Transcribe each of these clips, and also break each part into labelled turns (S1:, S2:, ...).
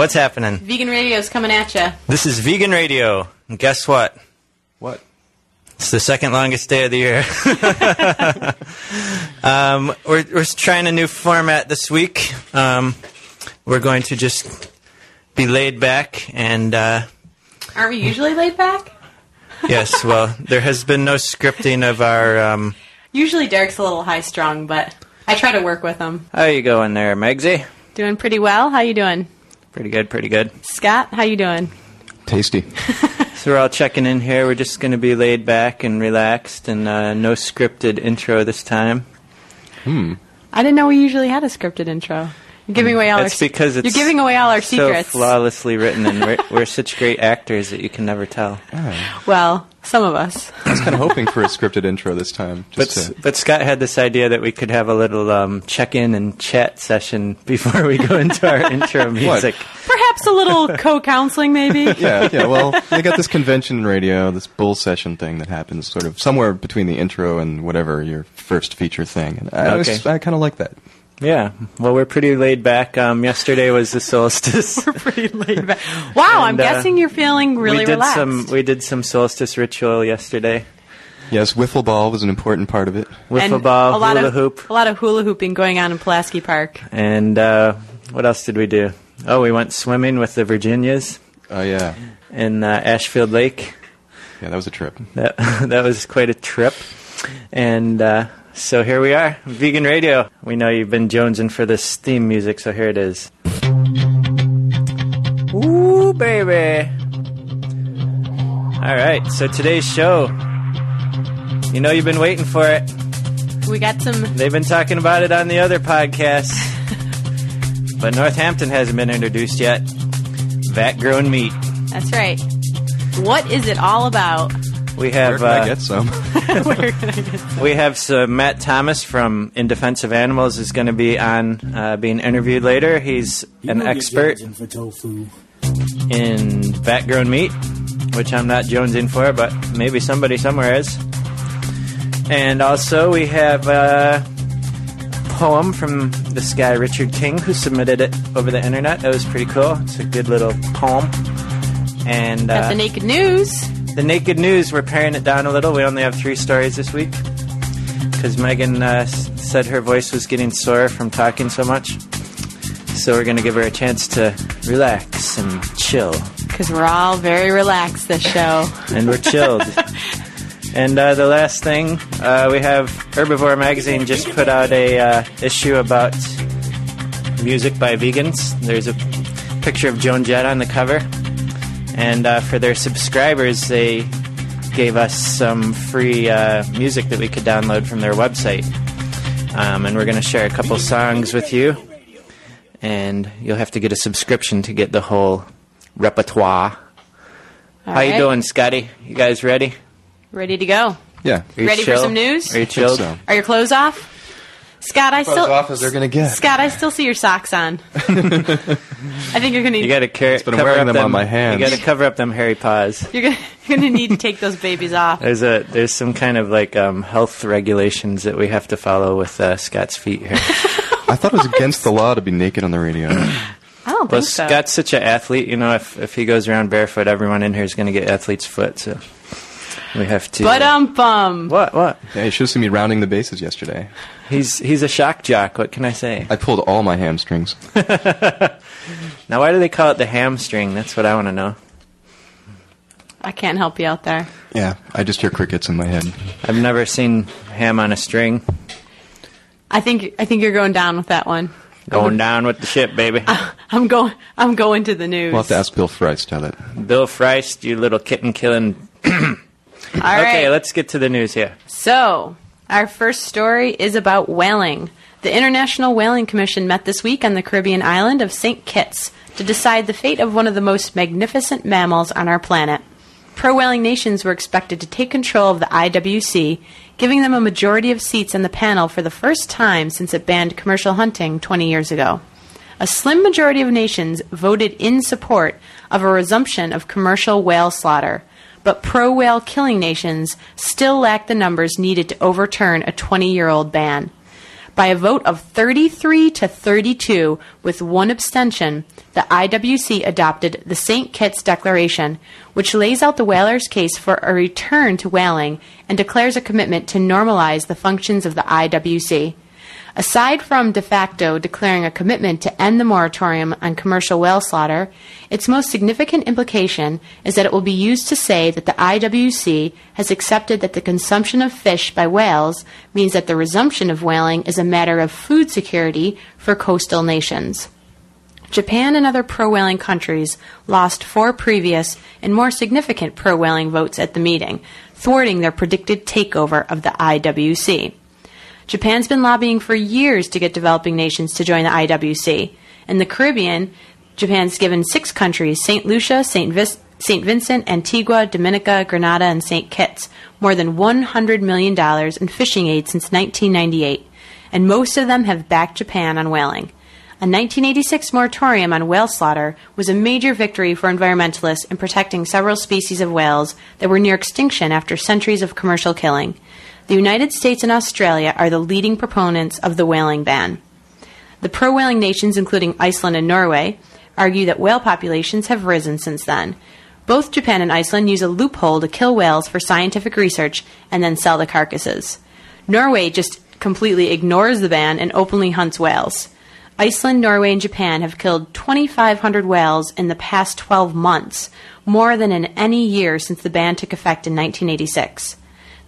S1: What's happening?
S2: Vegan Radio's coming at you.
S1: This is Vegan Radio. And guess what?
S3: What?
S1: It's the second longest day of the year. um, we're, we're trying a new format this week. Um, we're going to just be laid back and, uh,
S2: Aren't we usually laid back?
S1: yes, well, there has been no scripting of our. Um,
S2: Usually Derek's a little high strung, but I try to work with him.
S1: how are you going there, Megsy?
S2: Doing pretty well. How you doing?
S1: Pretty good, pretty good.
S2: Scott, how you doing?
S3: Tasty.
S1: So we're all checking in here. We're just going to be laid back and relaxed, and uh, no scripted intro this time.
S3: Hmm.
S2: I didn't know we usually had a scripted intro. You're giving away all
S1: That's
S2: our
S1: because it's
S2: You're giving away all our
S1: so
S2: secrets.
S1: flawlessly written, and we're, we're such great actors that you can never tell.
S2: well, some of us.
S3: I was kind of hoping for a scripted intro this time.
S1: But
S3: to,
S1: but Scott had this idea that we could have a little um, check-in and chat session before we go into our intro music.
S2: Perhaps a little co-counseling, maybe.
S3: yeah, yeah. Well, they got this convention radio, this bull session thing that happens sort of somewhere between the intro and whatever your first feature thing. And I, was-
S1: Okay.
S3: I kind of like that.
S1: Yeah, well, we're pretty laid back. Um, yesterday was the solstice.
S2: We're pretty laid back. Wow, I'm
S1: And, uh,
S2: guessing you're feeling really
S1: we did
S2: relaxed.
S1: some we did some solstice ritual yesterday.
S3: Yes, wiffle ball was an important part of it.
S1: Wiffle
S2: and
S1: ball,
S2: a lot
S1: hula
S2: of,
S1: hoop,
S2: A lot of hula hooping going on in Pulaski Park.
S1: and uh, what else did we do? Oh, we went swimming with the Virginias
S3: Oh yeah,
S1: in uh, Ashfield Lake.
S3: yeah, that was a trip.
S1: That that was quite a trip, and uh, so here we are, vegan radio. We know you've been jonesing for this theme music, so here it is. Ooh, baby! All right, so today's show. You know you've been waiting for it.
S2: We got some.
S1: They've been talking about it on the other podcasts, but Northampton hasn't been introduced yet. Vat-grown meat.
S2: That's right. What is it all about?
S1: We have.
S3: Where
S1: have
S3: can
S1: uh,
S3: I get some?
S1: We have some Matt Thomas from In Defense of Animals is going to be on uh, being interviewed later. He's an expert
S4: for tofu.
S1: in vat grown meat, which I'm not jonesing for, but maybe somebody somewhere is. And also, we have a poem from this guy, Richard King, who submitted it over the internet. That was pretty cool. It's a good little poem. And
S2: Got
S1: uh,
S2: the naked news.
S1: The naked news, we're paring it down a little. We only have three stories this week because Megan uh, said her voice was getting sore from talking so much. So we're going to give her a chance to relax and chill.
S2: Because we're all very relaxed this show.
S1: And we're chilled. and uh, the last thing, uh, we have Herbivore Magazine just put out a uh, issue about music by vegans. There's a picture of Joan Jett on the cover. And uh, for their subscribers, they gave us some free uh, music that we could download from their website. Um, and we're going to share a couple songs with you. And you'll have to get a subscription to get the whole repertoire.
S2: All
S1: How you doing, Scotty? You guys ready?
S2: Ready to go.
S3: yeah.
S1: Are you
S2: Ready for some news?
S1: Are you chilled?
S3: so.
S2: Are your clothes off? Scott, I still
S3: off as they're gonna get.
S2: Scott, I still see your socks on. I think you're gonna
S1: You got to car-
S3: been
S1: cover
S3: wearing
S1: up
S3: them on my hands.
S1: You got to cover up them hairy paws.
S2: you're gonna, you're gonna need to take those babies off.
S1: There's a there's some kind of like um, health regulations that we have to follow with uh, Scott's feet here.
S3: I thought it was against the law to be naked on the radio.
S2: I don't
S1: well,
S2: think so.
S1: Scott's such an athlete. You know, if if he goes around barefoot, everyone in here is going to get athlete's foot. So we have to.
S2: but um bum.
S1: what what?
S3: Yeah, you should have seen me rounding the bases yesterday.
S1: He's he's a shock jock. What can I say?
S3: I pulled all my hamstrings.
S1: Now, why do they call it the hamstring? That's what I want to know.
S2: I can't help you out there.
S3: Yeah, I just hear crickets in my head.
S1: I've never seen ham on a string.
S2: I think I think you're going down with that one.
S1: Going down with the ship, baby.
S2: I'm going I'm going to the news.
S3: We'll have to ask Bill Frist to tell it.
S1: Bill Frist, you little kitten killing.
S2: All right.
S1: Okay, let's get to the news here.
S2: So, our first story is about whaling. The International Whaling Commission met this week on the Caribbean island of St. Kitts to decide the fate of one of the most magnificent mammals on our planet. Pro whaling nations were expected to take control of the IWC, giving them a majority of seats on the panel for the first time since it banned commercial hunting 20 years ago. A slim majority of nations voted in support of a resumption of commercial whale slaughter, but pro whale killing nations still lack the numbers needed to overturn a 20 year old ban. By a vote of 33 to 32, with one abstention, the IWC adopted the St. Kitts Declaration, which lays out the whalers' case for a return to whaling and declares a commitment to normalize the functions of the IWC. Aside from de facto declaring a commitment to end the moratorium on commercial whale slaughter, its most significant implication is that it will be used to say that the IWC has accepted that the consumption of fish by whales means that the resumption of whaling is a matter of food security for coastal nations. Japan and other pro whaling countries lost four previous and more significant pro whaling votes at the meeting, thwarting their predicted takeover of the IWC. Japan's been lobbying for years to get developing nations to join the IWC. In the Caribbean, Japan's given six countries St. Lucia, St. Vis- St. Vincent, Antigua, Dominica, Grenada, and St. Kitts more than $100 million in fishing aid since 1998, and most of them have backed Japan on whaling. A 1986 moratorium on whale slaughter was a major victory for environmentalists in protecting several species of whales that were near extinction after centuries of commercial killing. The United States and Australia are the leading proponents of the whaling ban. The pro whaling nations, including Iceland and Norway, argue that whale populations have risen since then. Both Japan and Iceland use a loophole to kill whales for scientific research and then sell the carcasses. Norway just completely ignores the ban and openly hunts whales. Iceland, Norway, and Japan have killed 2,500 whales in the past 12 months, more than in any year since the ban took effect in 1986.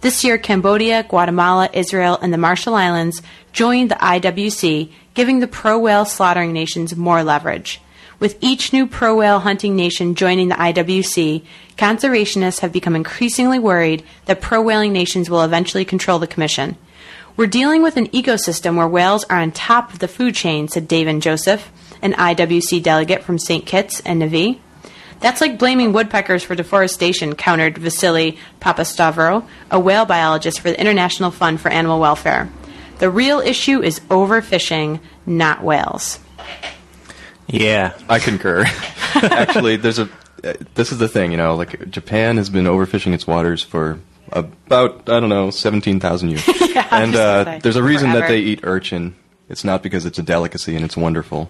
S2: This year, Cambodia, Guatemala, Israel, and the Marshall Islands joined the IWC, giving the pro whale slaughtering nations more leverage. With each new pro whale hunting nation joining the IWC, conservationists have become increasingly worried that pro whaling nations will eventually control the Commission. We're dealing with an ecosystem where whales are on top of the food chain, said David Joseph, an IWC delegate from St. Kitts and Nevis. That's like blaming woodpeckers for deforestation, countered Vassili Papastavrou, a whale biologist for the International Fund for Animal Welfare. The real issue is overfishing, not whales.
S1: Yeah.
S3: I concur. Actually, there's a. Uh, this is the thing, you know, like Japan has been overfishing its waters for about I don't know seventeen thousand years,
S2: Yeah,
S3: and uh, there's a reason that they eat urchin. It's not because it's a delicacy and it's wonderful.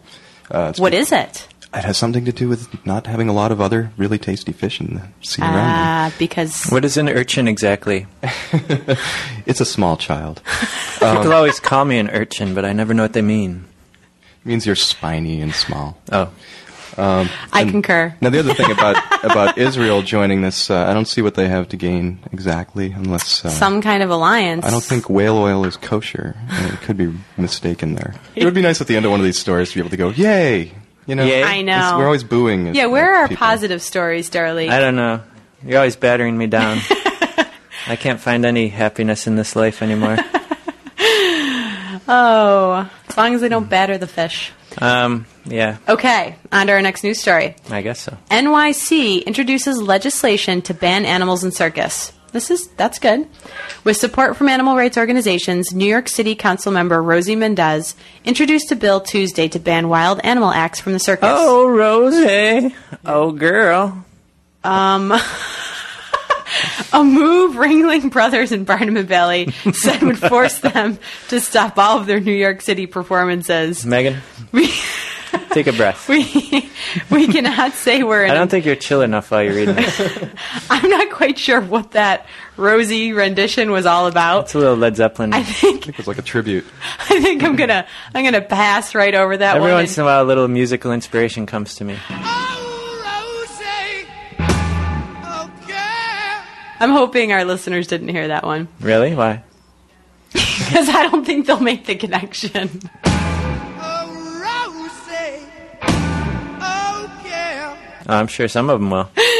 S3: Uh, it's
S2: What is it?
S3: It has something to do with not having a lot of other really tasty fish in the sea around
S2: Ah, because
S1: What is an urchin exactly?
S3: It's a small child.
S1: People always call me an urchin, but I never know what they mean.
S3: It means you're spiny and small.
S1: Oh.
S2: I concur.
S3: Now the other thing about about Israel joining this, uh, I don't see what they have to gain exactly, unless uh,
S2: Some kind of alliance.
S3: I don't think whale oil is kosher. I mean, it could be mistaken there. It would be nice at the end of one of these stories to be able to go, "Yay!" You know,
S1: Yay.
S2: I know.
S3: It's- we're always booing. as-
S2: Yeah, where are our
S3: people.
S2: positive stories, Darlie?
S1: I don't know. You're always battering me down. I can't find any happiness in this life anymore.
S2: Oh, as long as they don't batter the fish.
S1: Um, yeah,
S2: Okay, on to our next news story.
S1: I guess so.
S2: NYC introduces legislation to ban animals in circus. This is that's good. With support from animal rights organizations, New York City Council member Rosie Mendez introduced a bill Tuesday to ban wild animal acts from the circus.
S1: Oh, Rosie. Oh, girl.
S2: Um a move Ringling Brothers and Barnum and Bailey said would force them to stop all of their New York City performances.
S1: Megan, take a breath.
S2: we, we cannot say we're in
S1: I don't think you're chill enough while you're reading this.
S2: I'm not quite sure what that Rosie rendition was all about.
S1: It's a little Led Zeppelin.
S2: I think
S3: It was like a tribute.
S2: I think I'm gonna I'm gonna pass right over that
S1: Every
S2: one.
S1: once in a while, a little musical inspiration comes to me.
S4: Rosie. Girl.
S2: I'm hoping our listeners didn't hear that one
S1: Really? Why?
S2: because I don't think they'll make the connection.
S1: I'm sure some of them will.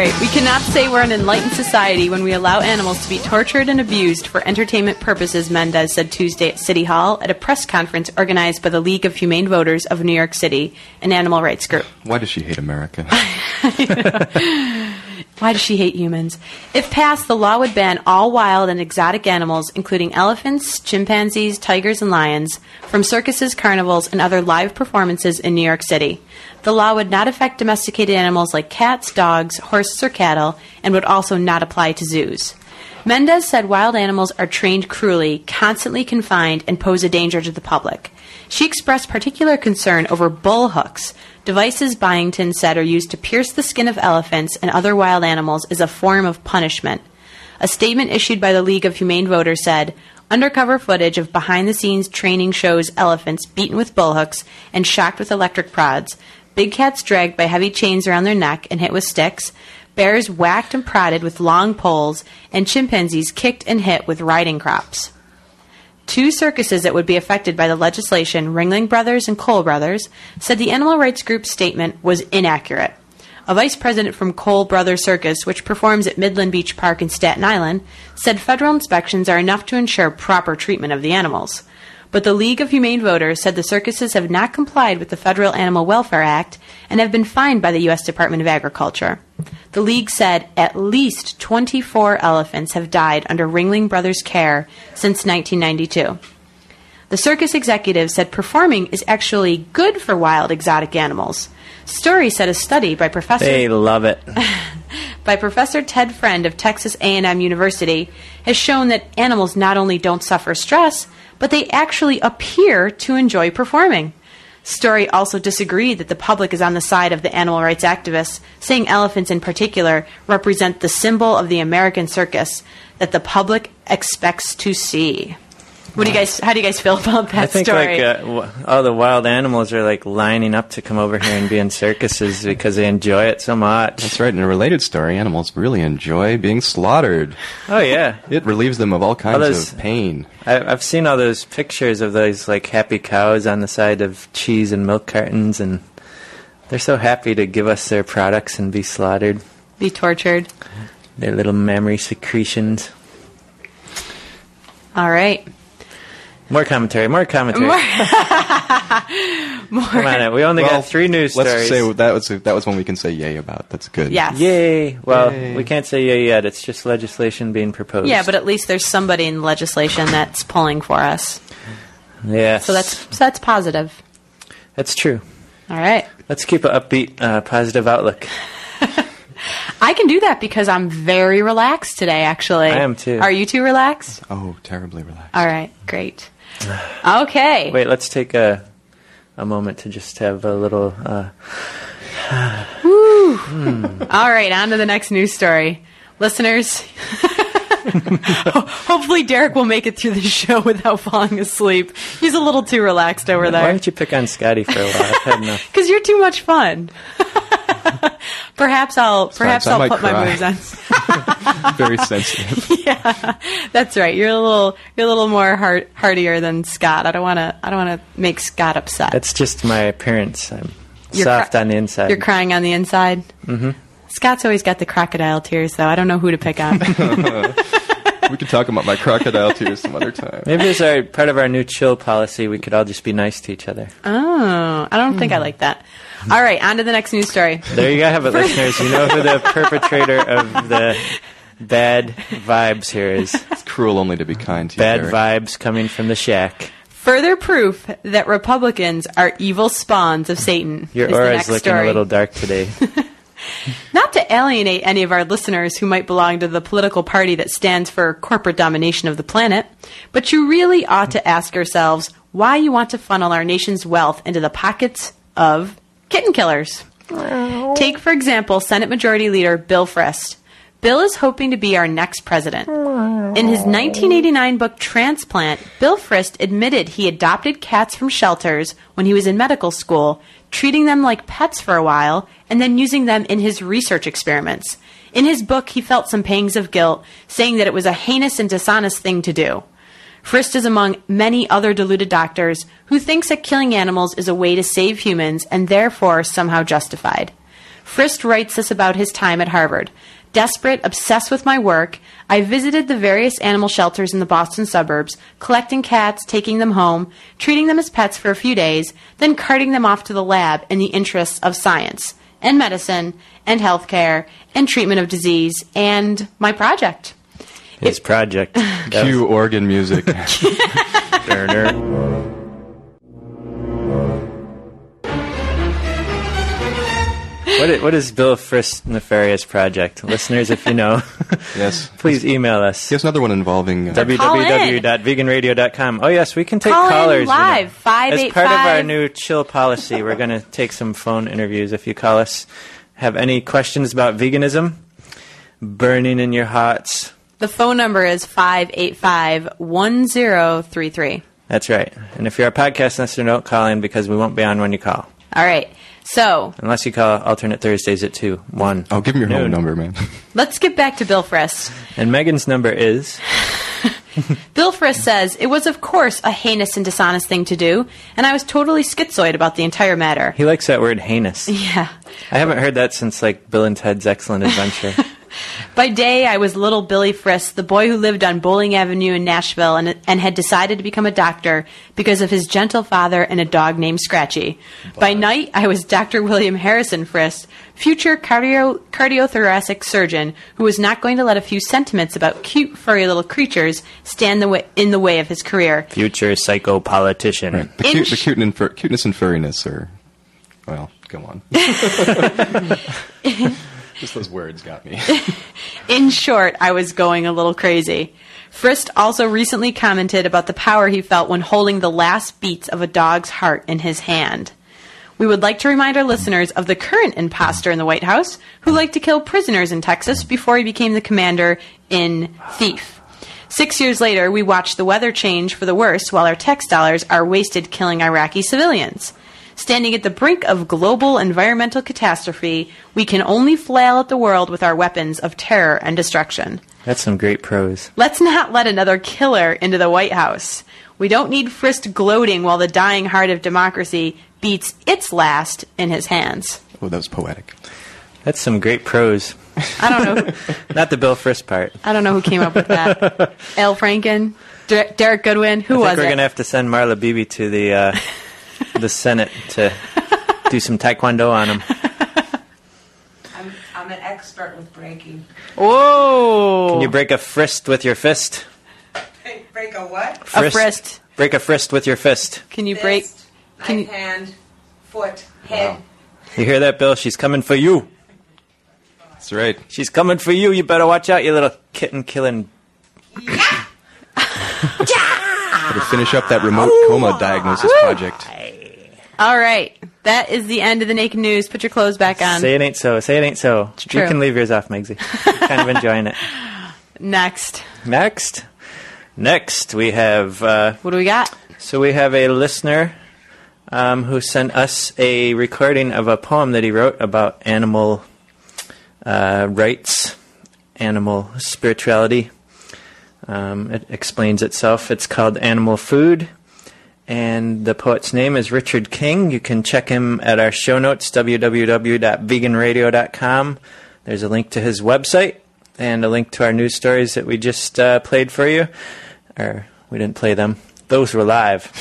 S2: right, we cannot say we're an enlightened society when we allow animals to be tortured and abused for entertainment purposes, Mendez said Tuesday at City Hall at a press conference organized by the League of Humane Voters of New York City, an animal rights group.
S3: Why does she hate America?
S2: Why does she hate humans? If passed, the law would ban all wild and exotic animals, including elephants, chimpanzees, tigers, and lions, from circuses, carnivals, and other live performances in New York City. The law would not affect domesticated animals like cats, dogs, horses, or cattle, and would also not apply to zoos. Mendez said wild animals are trained cruelly, constantly confined, and pose a danger to the public. She expressed particular concern over bull hooks, devices Byington said are used to pierce the skin of elephants and other wild animals as a form of punishment. A statement issued by the League of Humane Voters said, Undercover footage of behind the scenes training shows elephants beaten with bullhooks and shocked with electric prods, big cats dragged by heavy chains around their neck and hit with sticks, bears whacked and prodded with long poles, and chimpanzees kicked and hit with riding crops. Two circuses that would be affected by the legislation, Ringling Brothers and Cole Brothers, said the animal rights group's statement was inaccurate. A vice president from Cole Brothers Circus, which performs at Midland Beach Park in Staten Island, said federal inspections are enough to ensure proper treatment of the animals. But the League of Humane Voters said the circuses have not complied with the Federal Animal Welfare Act and have been fined by the U.S. Department of Agriculture. The League said at least 24 elephants have died under Ringling Brothers' care since 1992. The circus executive said performing is actually good for wild exotic animals. Story said a study by Professor
S1: They love it.
S2: by Professor Ted Friend of Texas A&M University has shown that animals not only don't suffer stress, but they actually appear to enjoy performing. Story also disagreed that the public is on the side of the animal rights activists, saying elephants in particular represent the symbol of the American circus that the public expects to see. What do you guys? How do you guys feel about that
S1: I think
S2: story?
S1: like uh, w- all the wild animals are like lining up to come over here and be in circuses because they enjoy it so much.
S3: That's right. In a related story, animals really enjoy being slaughtered.
S1: Oh yeah,
S3: It relieves them of all kinds
S1: those-
S3: of pain.
S1: I, I've seen all those pictures of those like happy cows on the side of cheese and milk cartons, and they're so happy to give us their products and be slaughtered.
S2: Be tortured.
S1: Their little mammary secretions.
S2: All right.
S1: More commentary. More commentary. More. Come on, we only
S3: Well,
S1: got three news stories.
S3: Let's say that was that was one we can say yay about. That's good.
S2: Yes.
S1: Yay! Well,
S3: Yay.
S1: we can't say yay yet. It's just legislation being proposed.
S2: Yeah, but at least there's somebody in legislation that's pulling for us.
S1: Yeah.
S2: So that's so that's positive.
S1: that's true.
S2: All right.
S1: Let's keep an upbeat, uh, positive outlook.
S2: I can do that because I'm very relaxed today, actually.
S1: I am too.
S2: Are you too relaxed?
S3: Oh, terribly relaxed.
S2: All right, great. Okay.
S1: Wait, let's take a a moment to just have a little. Uh,
S2: All right, on to the next news story. Listeners, hopefully Derek will make it through the show without falling asleep. He's a little too relaxed over there.
S1: why don't you pick on Scotty for a while? I've had enough.
S2: Because you're too much fun. perhaps I'll perhaps
S3: I
S2: I'll
S3: might
S2: put my moves on.
S3: Very sensitive.
S2: yeah, that's right. You're a little you're a little more heart, heartier than Scott. I don't want to I don't want to make Scott upset.
S1: That's just my appearance. I'm
S2: You're
S1: soft
S2: cry-
S1: on the inside.
S2: You're crying on the inside. Mm-hmm. Scott's always got the crocodile tears, though. I don't know who to pick on.
S3: we can talk about my crocodile tears some other time.
S1: Maybe as our part of our new chill policy, we could all just be nice to each other.
S2: oh, I don't think I like that. All right, on to the next news story.
S1: There you go, have it, listeners. You know who the perpetrator of the bad vibes here is.
S3: It's cruel only to be kind to you.
S1: Bad
S3: Derek.
S1: vibes coming from the shack.
S2: Further proof that Republicans are evil spawns of Satan.
S1: Your
S2: is the
S1: aura
S2: next
S1: is looking
S2: story.
S1: a little dark today.
S2: Not to alienate any of our listeners who might belong to the political party that stands for corporate domination of the planet, but you really ought to ask yourselves why you want to funnel our nation's wealth into the pockets of kitten killers. Take, for example, Senate Majority Leader Bill Frist. Bill is hoping to be our next president. In his 1989 book Transplant, Bill Frist admitted he adopted cats from shelters when he was in medical school, treating them like pets for a while, and then using them in his research experiments. In his book, he felt some pangs of guilt, saying that it was a heinous and dishonest thing to do. Frist is among many other deluded doctors who thinks that killing animals is a way to save humans and therefore somehow justified. Frist writes this about his time at Harvard. Desperate, obsessed with my work, I visited the various animal shelters in the Boston suburbs, collecting cats, taking them home, treating them as pets for a few days, then carting them off to the lab in the interests of science. and medicine and healthcare and treatment of disease and my project.
S1: His project. That was-
S3: Cue organ music.
S1: Turner. What is, what is Bill Frist's nefarious project? Listeners, if you know,
S3: yes.
S1: please email us.
S3: Here's another one involving. Uh,
S1: www.veganradio.com. Oh yes, we can take
S2: Call in
S1: callers. you know.
S2: live,
S1: As part of our new chill policy, we're going to take some phone interviews. If you call us, have any questions about veganism, burning in your hearts.
S2: The phone number is 585 1033.
S1: That's right. And if you're a podcast listener, don't call in because we won't be on when you call.
S2: All right. So
S1: Unless you call alternate Thursdays at 2, 1.
S3: oh, give him your
S1: noon.
S3: home number, man.
S2: let's get back to Bill Frist.
S1: And Megan's number is.
S2: Bill Frist says, It was, of course, a heinous and dishonest thing to do, and I was totally schizoid about the entire matter.
S1: He likes that word heinous.
S2: Yeah.
S1: I haven't heard that since like Bill and Ted's Excellent Adventure.
S2: By day, I was little Billy Frist, the boy who lived on Bowling Avenue in Nashville and, and had decided to become a doctor because of his gentle father and a dog named Scratchy. By night, I was Dr. William Harrison Frist, future cardio, cardiothoracic surgeon who was not going to let a few sentiments about cute, furry little creatures stand the way, in the way of his career.
S1: Future psycho politician.
S3: The, cute, the
S2: sh-
S3: cute and fur- cuteness and furriness are. Well, go on. Just those words got me.
S2: In short, I was going a little crazy. Frist also recently commented about the power he felt when holding the last beats of a dog's heart in his hand. We would like to remind our listeners of the current imposter in the White House who liked to kill prisoners in Texas before he became the commander in Thief. Six years later, we watch the weather change for the worse while our tax dollars are wasted killing Iraqi civilians. Standing at the brink of global environmental catastrophe, we can only flail at the world with our weapons of terror and destruction.
S1: That's some great prose.
S2: Let's not let another killer into the White House. We don't need Frist gloating while the dying heart of democracy beats its last in his hands.
S3: Oh, that was poetic.
S1: That's some great prose.
S2: I don't know.
S1: Not the Bill Frist part.
S2: I don't know who came up with that. Al Franken, Der- Derek Goodwin. Who
S1: I
S2: was
S1: think we're
S2: it?
S1: going to have to send Marla Beebe to the uh, the Senate to do some taekwondo on him.
S5: I'm, I'm an expert with breaking.
S2: Whoa!
S1: Can you break a frist with your fist?
S5: Break, break a what?
S2: a frist?
S1: Break a frist with your fist.
S2: Can you break? Can you-
S5: hand, foot, head.
S1: You hear that, Bill? She's coming for you.
S3: That's right.
S1: She's coming for you. You better watch out, you little kitten killing. Yeah. yeah.
S3: Better finish up that remote coma diagnosis project.
S2: All right, that is the end of the naked news. Put your clothes back on.
S1: Say it ain't so. Say it ain't so.
S2: true.
S1: You can leave yours off, Megsy. kind of enjoying it.
S2: Next,
S1: Next. Next, we have. Uh,
S2: what do we got?
S1: So we have a listener um, who sent us a recording of a poem that he wrote about animal uh, rights, animal spirituality. Um, it explains itself. It's called Animal Food, and the poet's name is Richard King. You can check him at our show notes, www.veganradio.com. There's a link to his website and a link to our news stories that we just uh, played for you. Or we didn't play them. Those were live.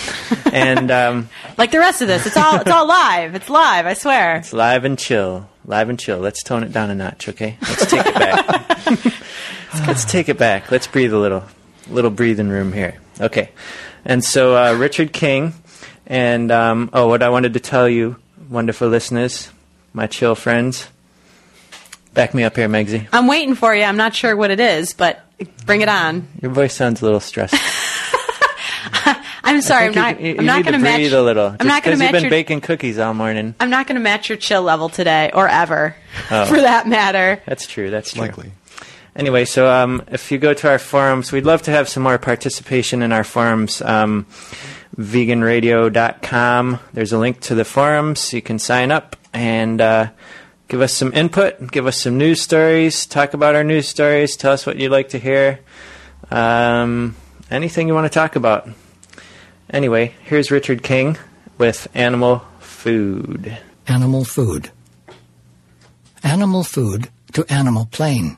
S1: and um,
S2: Like the rest of this, it's all it's all live. It's live. I swear.
S1: it's live and chill. Live and chill. Let's tone it down a notch, okay? Let's take it back. let's, let's take it back. Let's breathe a little. Little breathing room here. Okay. And so uh, Richard King, and um, oh, what I wanted to tell you, wonderful listeners, my chill friends. Back me up here, Megsy.
S2: I'm waiting for you. I'm not sure what it is, but bring it on.
S1: Your voice sounds a little stressed.
S2: I'm sorry. I'm not.
S1: you, you
S2: I'm not
S1: need
S2: going
S1: to
S2: match.
S1: breathe a little.
S2: I'm not going to match.
S1: you've been
S2: your.
S1: baking cookies all morning.
S2: I'm not going to match your chill level today, or ever,
S1: Oh.
S2: for that matter.
S1: That's true. That's true.
S3: Likely.
S1: Anyway, so um, if you go to our forums, we'd love to have some more participation in our forums. Um, veganradio.com. There's a link to the forums. You can sign up and uh, give us some input, give us some news stories, talk about our news stories, tell us what you'd like to hear. Um, anything you want to talk about. Anyway, here's Richard King with Animal Food.
S6: Animal food. Animal food to animal plane.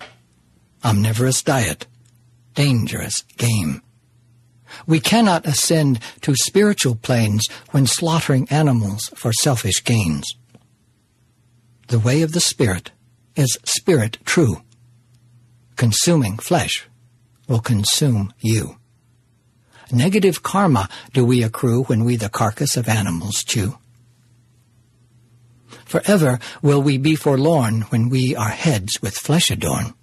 S6: Omnivorous diet. Dangerous game. We cannot ascend to spiritual planes when slaughtering animals for selfish gains. The way of the Spirit is spirit true. Consuming flesh will consume you. Negative karma do we accrue when we the carcass of animals chew. Forever will we be forlorn when we our heads with flesh adorn.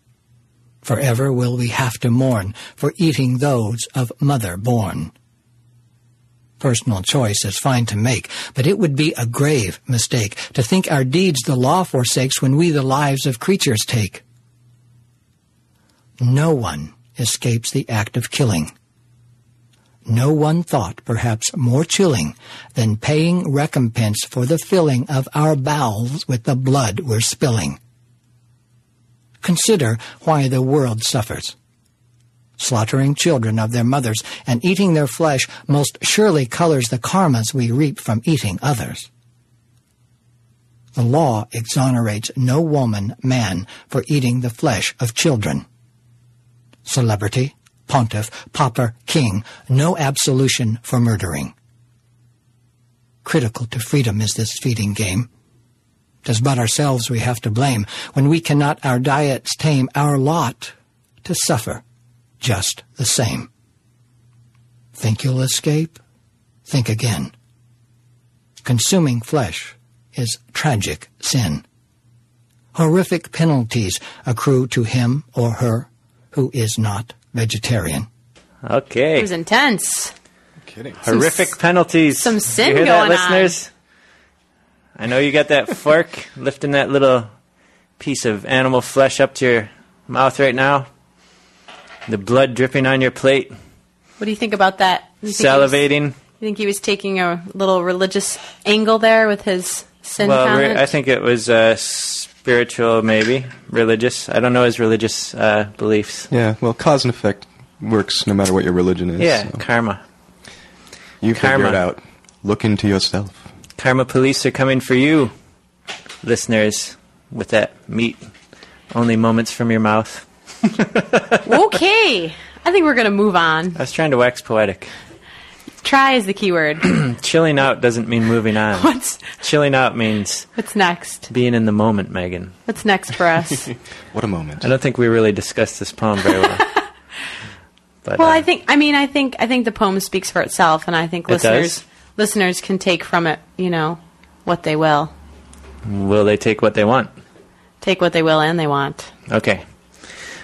S6: Forever will we have to mourn for eating those of mother born. Personal choice is fine to make, but it would be a grave mistake to think our deeds the law forsakes when we the lives of creatures take. No one escapes the act of killing. No one thought perhaps more chilling than paying recompense for the filling of our bowels with the blood we're spilling. Consider why the world suffers. Slaughtering children of their mothers and eating their flesh most surely colors the karmas we reap from eating others. The law exonerates no woman, man, for eating the flesh of children. Celebrity, pontiff, pauper, king, no absolution for murdering. Critical to freedom is this feeding game. 'Tis but ourselves we have to blame when we cannot our diets tame our lot to suffer just the same. Think you'll escape? Think again. Consuming flesh is tragic sin. Horrific penalties accrue to him or her who is not vegetarian. Okay.
S2: It
S1: Okay.
S2: was intense.
S3: Kidding.
S1: Horrific
S2: s-
S1: penalties.
S2: some sin
S1: you hear
S2: going on.
S1: that, listeners? I know you got that fork lifting that little piece of animal flesh up to your mouth right now. The blood dripping on your plate,
S2: What do you think about that? You think was-
S1: salivating.
S2: You think he was taking a little religious angle there with his sin
S1: Well, re-
S2: comment?
S1: I think it was uh, spiritual, maybe religious. I don't know his religious uh, beliefs.
S3: Yeah, well, cause and effect works no matter what your religion is.
S1: Yeah,
S3: so
S1: karma.
S3: you figure
S1: karma.
S3: it out. Look into yourself.
S1: Karma police are coming for you, listeners, with that meat. Only moments from your mouth.
S2: okay. I think we're going to move on.
S1: I was trying to wax poetic.
S2: Try is the key word.
S1: Chilling out doesn't mean moving on.
S2: what's
S1: Chilling out means
S2: what's next?
S1: being in the moment, Megan.
S2: What's next for us?
S3: What a moment.
S1: I don't think we really discussed this poem very well. But,
S2: well,
S1: uh,
S2: I think I mean I think I think the poem speaks for itself and I think
S1: It
S2: listeners
S1: does?
S2: listeners can take from it, you know, what they will.
S1: will they take what they want?
S2: Take what they will and they want.
S1: Okay.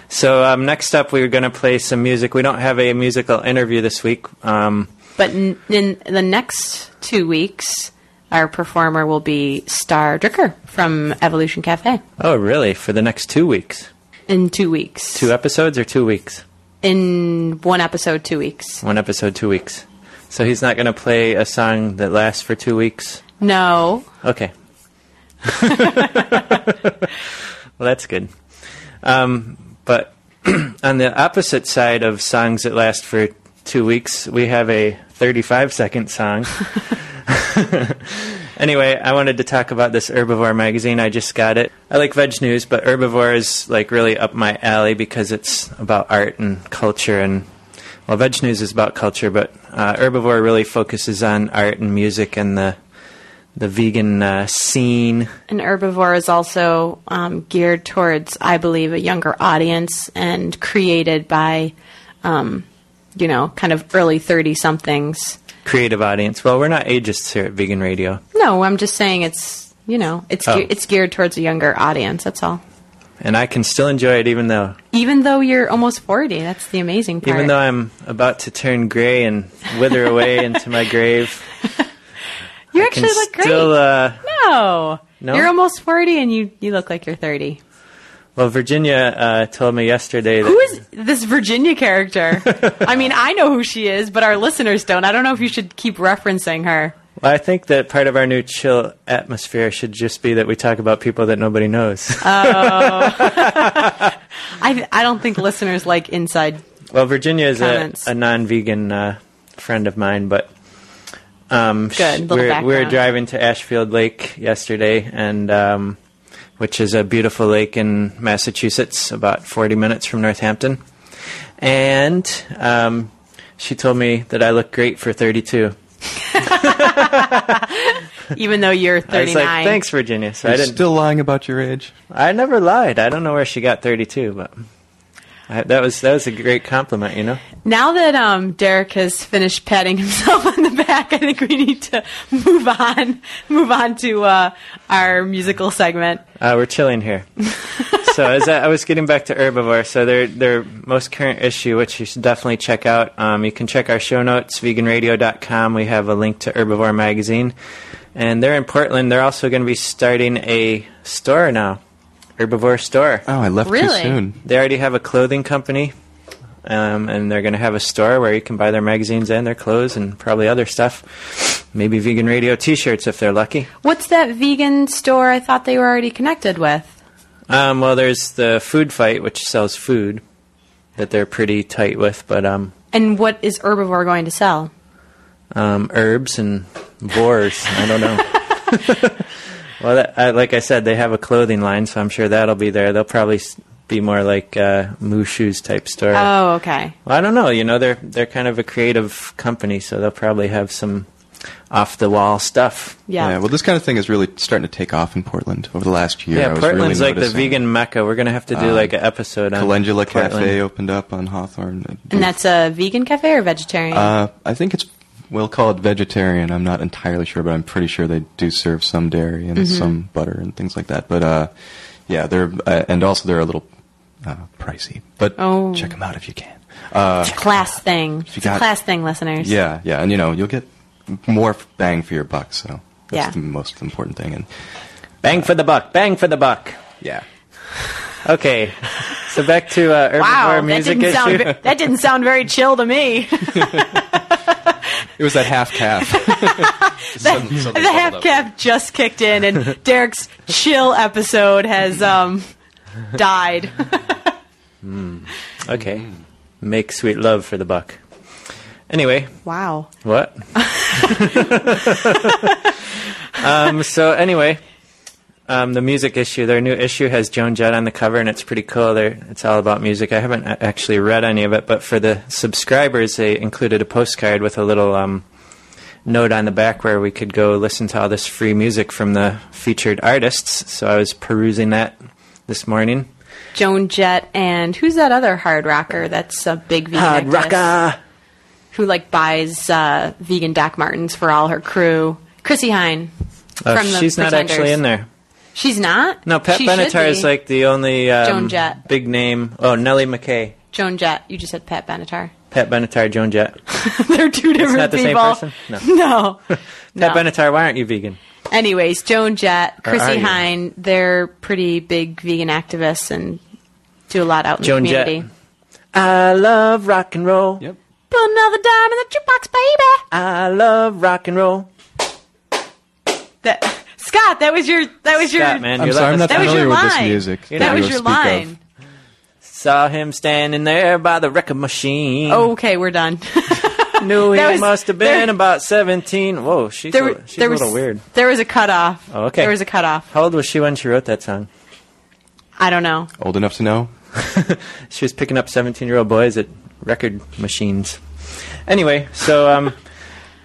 S1: So um, next up, we're going to play some music. We don't have a musical interview this week. Um,
S2: But in, in the next 2 weeks our performer will be Star Dricker from Evolution Cafe.
S1: oh, really? For the next two weeks?
S2: In 2 weeks.
S1: Two episodes or two weeks?
S2: in one episode 2 weeks.
S1: One episode, two weeks. So he's not going to play a song that lasts for two weeks?
S2: No.
S1: Okay. well, that's good. Um, but on the opposite side of songs that last for two weeks, we have a 35 second song. anyway, I wanted to talk about this Herbivore magazine. I just got it. I like VegNews, but Herbivore is like really up my alley because it's about art and culture and well, VegNews is about culture, but uh, Herbivore really focuses on art and music and the the vegan uh, scene.
S2: And Herbivore is also um, geared towards, I believe, a younger audience and created by, um, you know, kind of early 30 somethings.
S1: creative audience. Well, we're not ageists here at Vegan Radio,
S2: No, I'm just saying it's, you know, it's,
S1: Oh.
S2: ge- it's geared towards a younger audience. That's all.
S1: And I can still enjoy it even though
S2: Even though you're almost 40, that's the amazing part.
S1: even though I'm about to turn gray and wither away into my grave.
S2: you
S1: I
S2: actually look great.
S1: uh,
S2: no.
S1: No?
S2: You're almost 40 and you, you look like you're 30.
S1: well, Virginia uh, told me yesterday that
S2: Who is this Virginia character? I mean, I know who she is, but our listeners don't. I don't know if you should keep referencing her.
S1: Well, I think that part of our new chill atmosphere should just be that we talk about people that nobody knows.
S2: I I don't think listeners like inside.
S1: well, Virginia is a, a non-vegan uh, friend of mine, but um,
S2: Good, little
S1: we're, we were driving to Ashfield Lake yesterday, and um, which is a beautiful lake in Massachusetts, about 40 minutes from Northampton. And um, she told me that I look great for 32.
S2: Even though you're
S1: I
S2: 39.
S1: was like, thanks, Virginia. So
S3: You're
S1: didn't.
S3: still lying about your age.
S1: I never lied. I don't know where she got 32, but I, that was that was a great compliment. You know.
S2: Now that um, Derek has finished patting himself on the back, I think we need to move on. Move on to uh, our musical segment.
S1: Uh, we're chilling here. so as I, I was getting back to Herbivore, so their their most current issue, which you should definitely check out. Um, you can check our show notes, veganradio.com. We have a link to Herbivore magazine, and they're in Portland. They're also going to be starting a store now, Herbivore store.
S3: Oh, I left
S2: Really?
S3: too soon.
S1: They already have a clothing company, um, and they're going to have a store where you can buy their magazines and their clothes and probably other stuff. Maybe vegan radio T-shirts if they're lucky.
S2: What's that vegan store I thought they were already connected with?
S1: Um, well, there's the Food Fight, which sells food that they're pretty tight with, but um,
S2: And what is Herbivore going to sell?
S1: um, herbs and boars. I don't know. well, that, I, like I said, they have a clothing line, so I'm sure that'll be there. They'll probably s- be more like uh, MooShoes type store.
S2: Oh, okay.
S1: Well, I don't know. You know, they're they're kind of a creative company, so they'll probably have some off the wall stuff.
S2: Yeah.
S3: well, this kind of thing is really starting to take off in Portland over the last year.
S1: Yeah,
S3: I was
S1: Portland's
S3: really
S1: like the vegan mecca. We're gonna have to do
S3: Uh,
S1: like an episode on
S3: Calendula Cafe opened up on Hawthorne.
S2: and that's a vegan cafe or vegetarian?
S3: Uh, I think it's we'll call it vegetarian. I'm not entirely sure, but I'm pretty sure they do serve some dairy and
S2: Mm-hmm.
S3: some butter and things like that. But uh, yeah, they're uh, and also they're a little uh, pricey. But
S2: Oh.
S3: check them out if you can. Uh,
S2: it's a class thing.
S3: you
S2: It's a class thing, listeners.
S3: yeah, yeah, and you know you'll get more bang for your buck. So that's
S2: Yeah.
S3: the most important thing. And
S1: Bang for the buck! Bang for the buck!
S3: yeah,
S1: Okay, so back to uh, herbivore
S2: Wow, that
S1: music
S2: didn't, sound,
S1: issue.
S2: ve- that didn't sound very chill to me.
S3: it was that half caf.
S2: the half cap just kicked in, and Derek's chill episode has um, died.
S1: okay, make sweet love for the buck. Anyway,
S2: wow.
S1: what? um, so anyway, um, the music issue. Their new issue has Joan Jett on the cover, and it's pretty cool. They're, it's all about music. I haven't actually read any of it, but for the subscribers, they included a postcard with a little um, note on the back where we could go listen to all this free music from the featured artists. So I was perusing that this morning.
S2: Joan Jett and who's that other hard rocker that's a big vegan
S1: Hard rocker.
S2: Who like buys uh, vegan Doc Martens for all her crew? Chrissie Hynde.
S1: Oh,
S2: from the
S1: she's not
S2: Pretenders.
S1: actually in there.
S2: She's not.
S1: No, Pat
S2: She
S1: Benatar
S2: be.
S1: is like the only um,
S2: Joan Jett.
S1: big name. Oh, Nellie McKay.
S2: Joan Jett. You just said Pat Benatar.
S1: Pat Benatar, Joan Jett.
S2: They're two different
S1: not the same person? No.
S2: No.
S1: Pat
S2: No.
S1: Benatar, why aren't you vegan?
S2: Anyways, Joan Jett, Chrissie
S1: you?
S2: Hynde, they're pretty big vegan activists and do a lot out in
S1: Joan
S2: the
S1: Jett.
S2: community.
S1: I love rock and roll.
S3: Yep.
S2: Put another dime in the jukebox, baby.
S1: I love rock and roll.
S2: That, Scott, that was your that was your
S1: Scott, man,
S3: I'm
S1: you're
S3: sorry, I'm
S1: letting
S3: not
S1: us
S2: that was
S1: down.
S2: your
S3: familiar with this
S2: line.
S3: music.
S1: That
S2: that
S3: you
S2: was your
S3: speak of.
S2: line.
S1: Saw him standing there by the record machine.
S2: Oh, okay, we're done.
S1: knew he
S2: that was-
S1: must have been
S2: there-
S1: about 17. Whoa, she's,
S2: there,
S1: a, she's
S2: there
S1: a
S2: was
S1: little weird.
S2: there was a cutoff.
S1: Oh, okay.
S2: There was a cutoff.
S1: How old was she when she wrote that song?
S2: I don't know.
S3: Old enough to know.
S1: She was picking up 17 year old boys at record machines. Anyway, so um,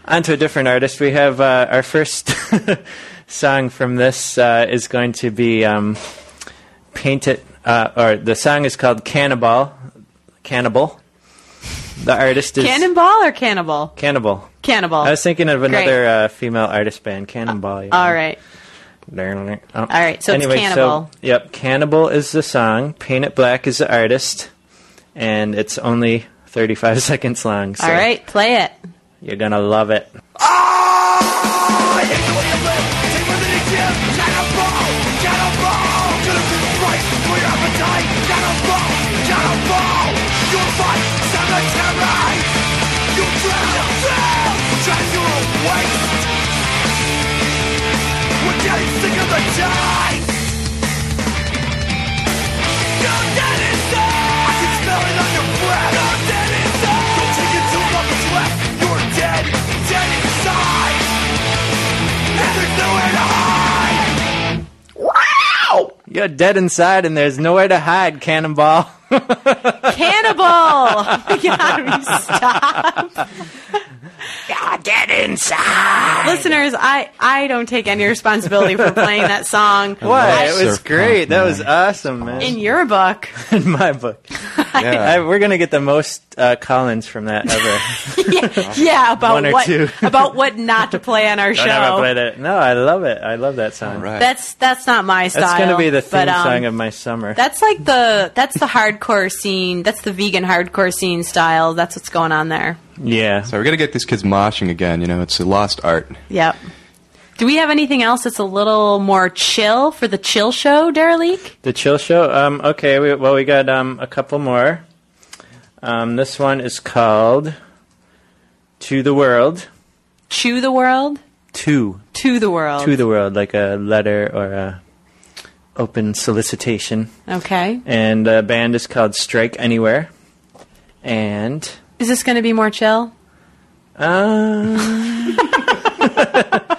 S1: on to a different artist. We have uh, our first song from this uh, is going to be um, Paint It, uh, or the song is called Cannibal. Cannibal. The artist is
S2: Cannonball or cannibal?
S1: Cannibal.
S2: Cannibal.
S1: I was thinking of another uh, female artist band, Cannonball.
S2: All right.
S1: Oh. All
S2: right, so it's Cannibal.
S1: yep, Cannibal is the song. Paint It Black is the artist, and it's only 35 seconds long. So
S2: All right, play it.
S1: you're gonna love it. Ah! You're dead inside, and there's nowhere to hide, Cannonball.
S2: Cannibal! Oh my God, will you stop?
S1: Get inside.
S2: Listeners, I, I don't take any responsibility for playing that song.
S1: Why? It was
S3: Surf
S1: great.
S3: punk,
S1: That
S3: man.
S1: was awesome, man.
S2: In your book.
S1: In my book,
S3: Yeah.
S1: I, we're gonna get the most uh, Collins from that ever.
S2: yeah, yeah, about
S1: One or
S2: what
S1: two.
S2: about what not to play on our
S1: I never
S2: show.
S1: played it. No, I love it. I love that song.
S3: Right.
S2: That's that's not my style.
S1: That's gonna be the theme
S2: but, um,
S1: song of my summer.
S2: That's like the that's the hardcore scene. That's the vegan hardcore scene style. That's what's going on there.
S1: Yeah.
S3: So we're gonna get these kids moshing again. You know, it's a lost art.
S2: Yep. Do we have anything else that's a little more chill for the chill show, Derelique?
S1: The chill show. Um, okay. We, well, we got um, a couple more. Um, this one is called "To the World."
S2: Chew the world,
S1: To
S2: to the world.
S1: to the world, like a letter or a open solicitation.
S2: okay.
S1: And the band is called Strike Anywhere. And
S2: Is this going to be more chill?
S1: uh,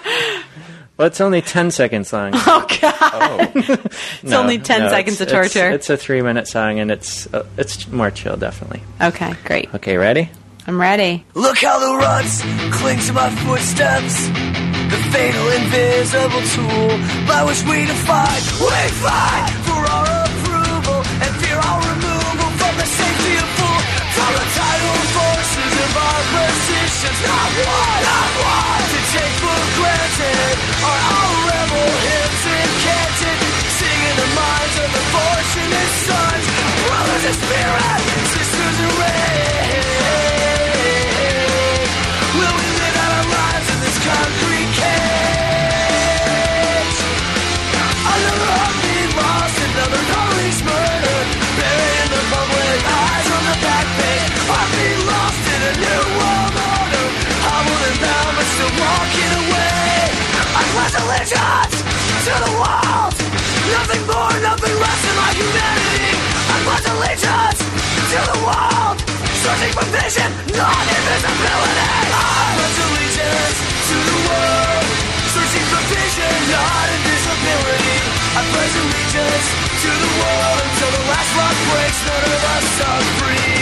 S1: well, it's only ten seconds long.
S2: Oh God! it's only ten seconds of
S1: it's-
S2: torture.
S1: It's, a three-minute song, and it's uh, it's more chill, definitely.
S2: okay, great.
S1: Okay, ready?
S2: I'm ready.
S7: Look how the ruts cling to my footsteps. The fatal invisible tool by which we defy, we fight for our Not one, not allegiance to the world. Searching for vision, not invisibility. I pledge allegiance to the world. Searching for vision, not invisibility. I pledge allegiance to the world. Until the last rock breaks, none of us are free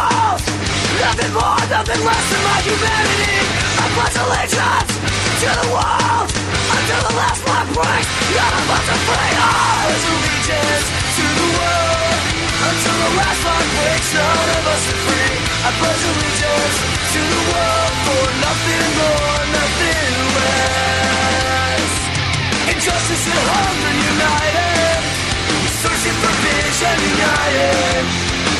S7: Nothing more, nothing less than my humanity. I pledge allegiance to the world Until the last one breaks None of us are free I pledge allegiance to the world Until the last one breaks None of us are free. I pledge allegiance to the world For nothing more, nothing less. Injustice and hunger united. Searching for vision united.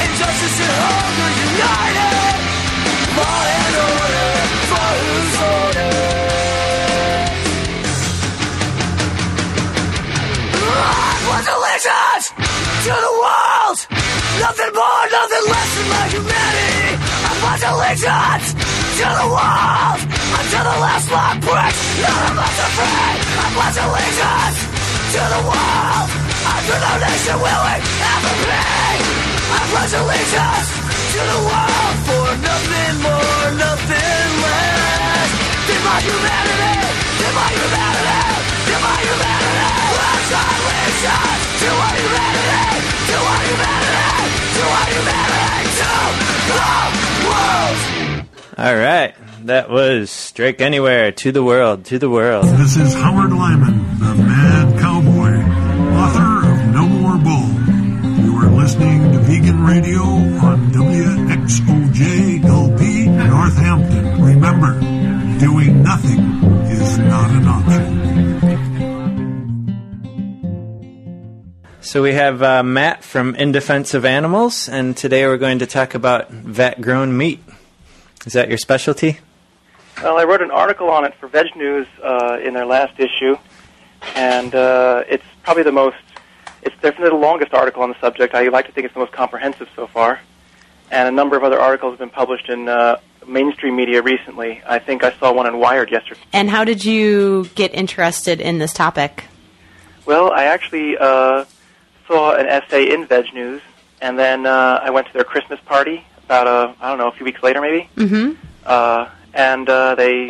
S7: Injustice and hunger united to the world! Nothing more, nothing less than my humanity! I pledge allegiance to the world! Until the last lock breaks None of us are free I pledge allegiance to the world! Until no nation will we ever be! I pledge allegiance to the world For nothing more, nothing less. Than my humanity Than my humanity Than my humanity. Pledge allegiance to our humanity To our humanity To our humanity To the world.
S1: All right, that was Strike Anywhere to the world, to the world.
S8: This is Howard Lyman, Vegan Radio on WXOJ LP Northampton. Remember, doing nothing is not an option.
S1: So we have uh, Matt from In Defense of Animals, and today we're going to talk about vat-grown meat. Is that your specialty?
S9: Well, I wrote an article on it for VegNews uh, in their last issue, and uh, it's probably the most. It's definitely the longest article on the subject. I like to think it's the most comprehensive so far, and a number of other articles have been published in uh, mainstream media recently. I think I saw one in Wired yesterday.
S2: And how did you get interested in this topic?
S9: Well, I actually uh, saw an essay in VegNews, and then uh, I went to their Christmas party about a I don't know a few weeks later maybe.
S2: Mm-hmm.
S9: uh, and uh, they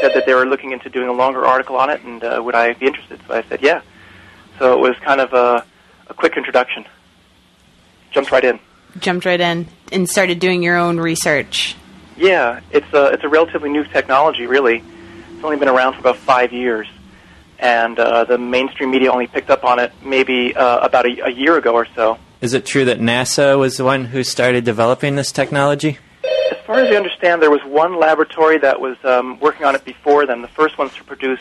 S9: said that they were looking into doing a longer article on it, and uh, would I be interested? So I said, yeah. So it was kind of a, a quick introduction. Jumped right in.
S2: Jumped right in and started doing your own research.
S9: Yeah, it's a it's a relatively new technology, really. It's only been around for about five years, and uh, the mainstream media only picked up on it maybe uh, about a, a year ago or so.
S1: Is it true that NASA was the one who started developing this technology?
S9: As far as I understand, there was one laboratory that was um, working on it before them. The first ones to produce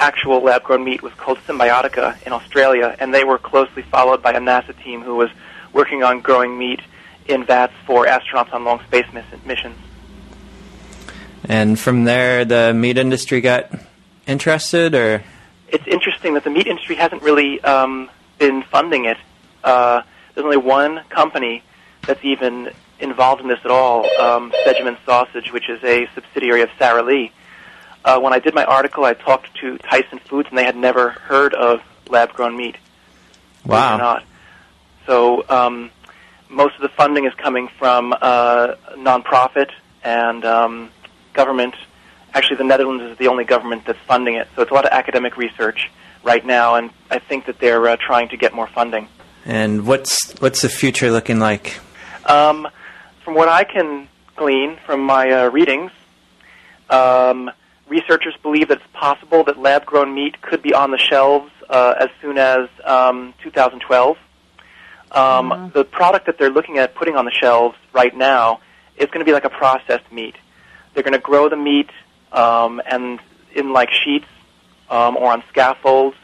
S9: actual lab-grown meat was called Symbiotica in Australia, and they were closely followed by a NASA team who was working on growing meat in vats for astronauts on long space miss- missions.
S1: And from there, the meat industry got interested, or
S9: It's interesting that the meat industry hasn't really um, been funding it. Uh, there's only one company that's even involved in this at all, um, Stegeman Sausage, which is a subsidiary of Sara Lee. Uh, when I did my article, I talked to Tyson Foods, and they had never heard of lab-grown meat. believe it or
S1: wow,
S9: not. So um, most of the funding is coming from uh, nonprofit and um, government. Actually, the Netherlands is the only government that's funding it. So it's a lot of academic research right now, and I think that they're uh, trying to get more funding.
S1: and what's what's the future looking like?
S9: Um, from what I can glean from my uh, readings, um, researchers believe that it's possible that lab-grown meat could be on the shelves uh, as soon as um, 2012. Um, The product that they're looking at putting on the shelves right now is going to be like a processed meat. They're going to grow the meat um, and in like sheets um, or on scaffolds,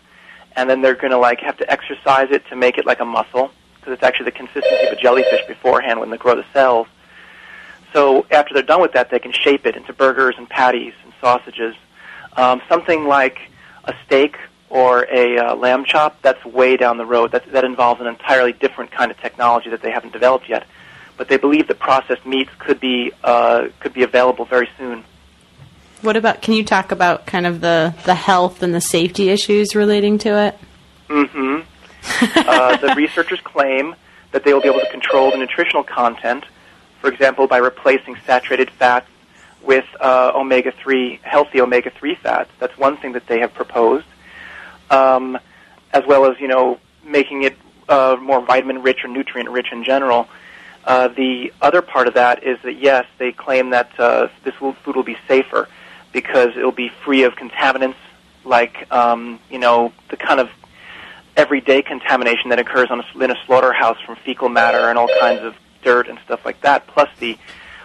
S9: and then they're going to like have to exercise it to make it like a muscle because it's actually the consistency of a jellyfish beforehand when they grow the cells. So after they're done with that, they can shape it into burgers and patties and sausages. Um, something like a steak or a uh, lamb chop, that's way down the road. That, that involves an entirely different kind of technology that they haven't developed yet. But they believe that processed meats could be uh, could be available very soon.
S2: What about? Can you talk about kind of the the health and the safety issues relating to it?
S9: Mm-hmm. uh, the researchers claim that they will be able to control the nutritional content, for example, by replacing saturated fats with uh, omega-3, healthy omega-3 fats. That's one thing that they have proposed, um, as well as you know making it uh, more vitamin-rich or nutrient-rich in general. Uh, the other part of that is that yes, they claim that uh, this food will be safer because it will be free of contaminants like um, you know the kind of everyday contamination that occurs on a, in a slaughterhouse from fecal matter and all kinds of dirt and stuff like that, plus the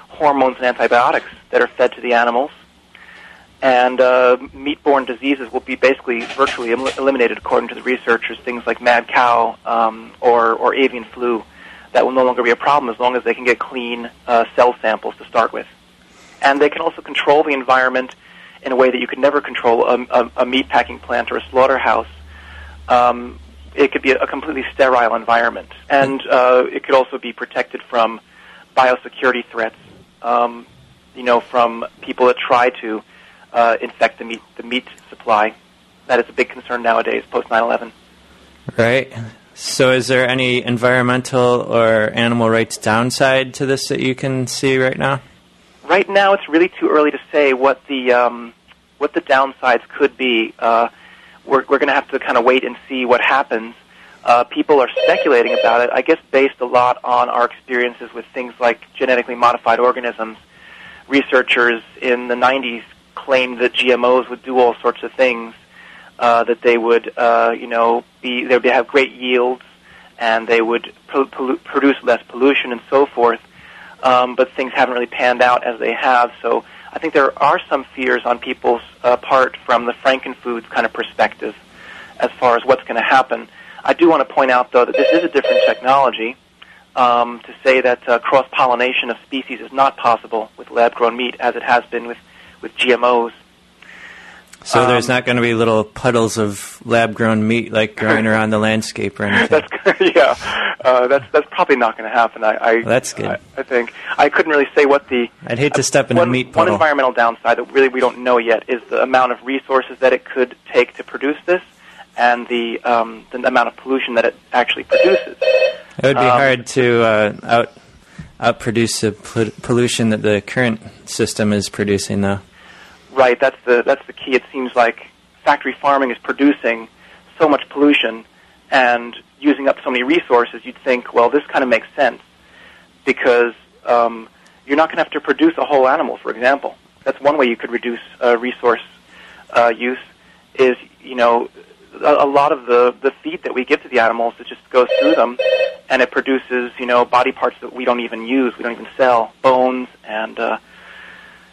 S9: hormones and antibiotics that are fed to the animals. And uh, meat-borne diseases will be basically virtually elim- eliminated, according to the researchers. Things like mad cow um, or, or avian flu that will no longer be a problem as long as they can get clean uh, cell samples to start with. And they can also control the environment in a way that you could never control a, a, a meat packing plant or a slaughterhouse um, it could be a, completely sterile environment, and uh, it could also be protected from biosecurity threats. Um, you know, from people that try to uh, infect the meat the meat supply. That is a big concern nowadays, post 9/11.
S1: Right. So, is there any environmental or animal rights downside to this that you can see right now?
S9: Right now, it's really too early to say what the um, what the downsides could be. Uh, we're we're going to have to kind of wait and see what happens. Uh, people are speculating about it, I guess, based a lot on our experiences with things like genetically modified organisms. Researchers in the 90s claimed that GMOs would do all sorts of things, uh, that they would, uh, you know, be they would have great yields, and they would pro- pollu- produce less pollution and so forth. Um, but things haven't really panned out as they have. So I think there are some fears on people's uh, part from the Frankenfoods kind of perspective as far as what's going to happen. I do want to point out, though, that this is a different technology. Um, to say that uh, cross pollination of species is not possible with lab grown meat, as it has been with with GMOs.
S1: So there's
S9: Um,
S1: not going to be little puddles of lab-grown meat like growing around the landscape or anything.
S9: That's yeah, uh, that's that's probably not going to happen. I, I
S1: That's good.
S9: I, I think I couldn't really say what the
S1: I'd hate to step in
S9: one,
S1: a meat
S9: one environmental downside that really we don't know yet is the amount of resources that it could take to produce this, and the um, the amount of pollution that it actually produces.
S1: It would be
S9: Um,
S1: hard to uh, out outproduce the pol- pollution that the current system is producing, though.
S9: Right, that's the that's the key. It seems like factory farming is producing so much pollution and using up so many resources. You'd think, well, this kind of makes sense because um, you're not going to have to produce a whole animal. For example, that's one way you could reduce uh, resource uh, use. Is you know a, a lot of the the feed that we give to the animals it just goes through them and it produces you know body parts that we don't even use, we don't even sell, bones and uh,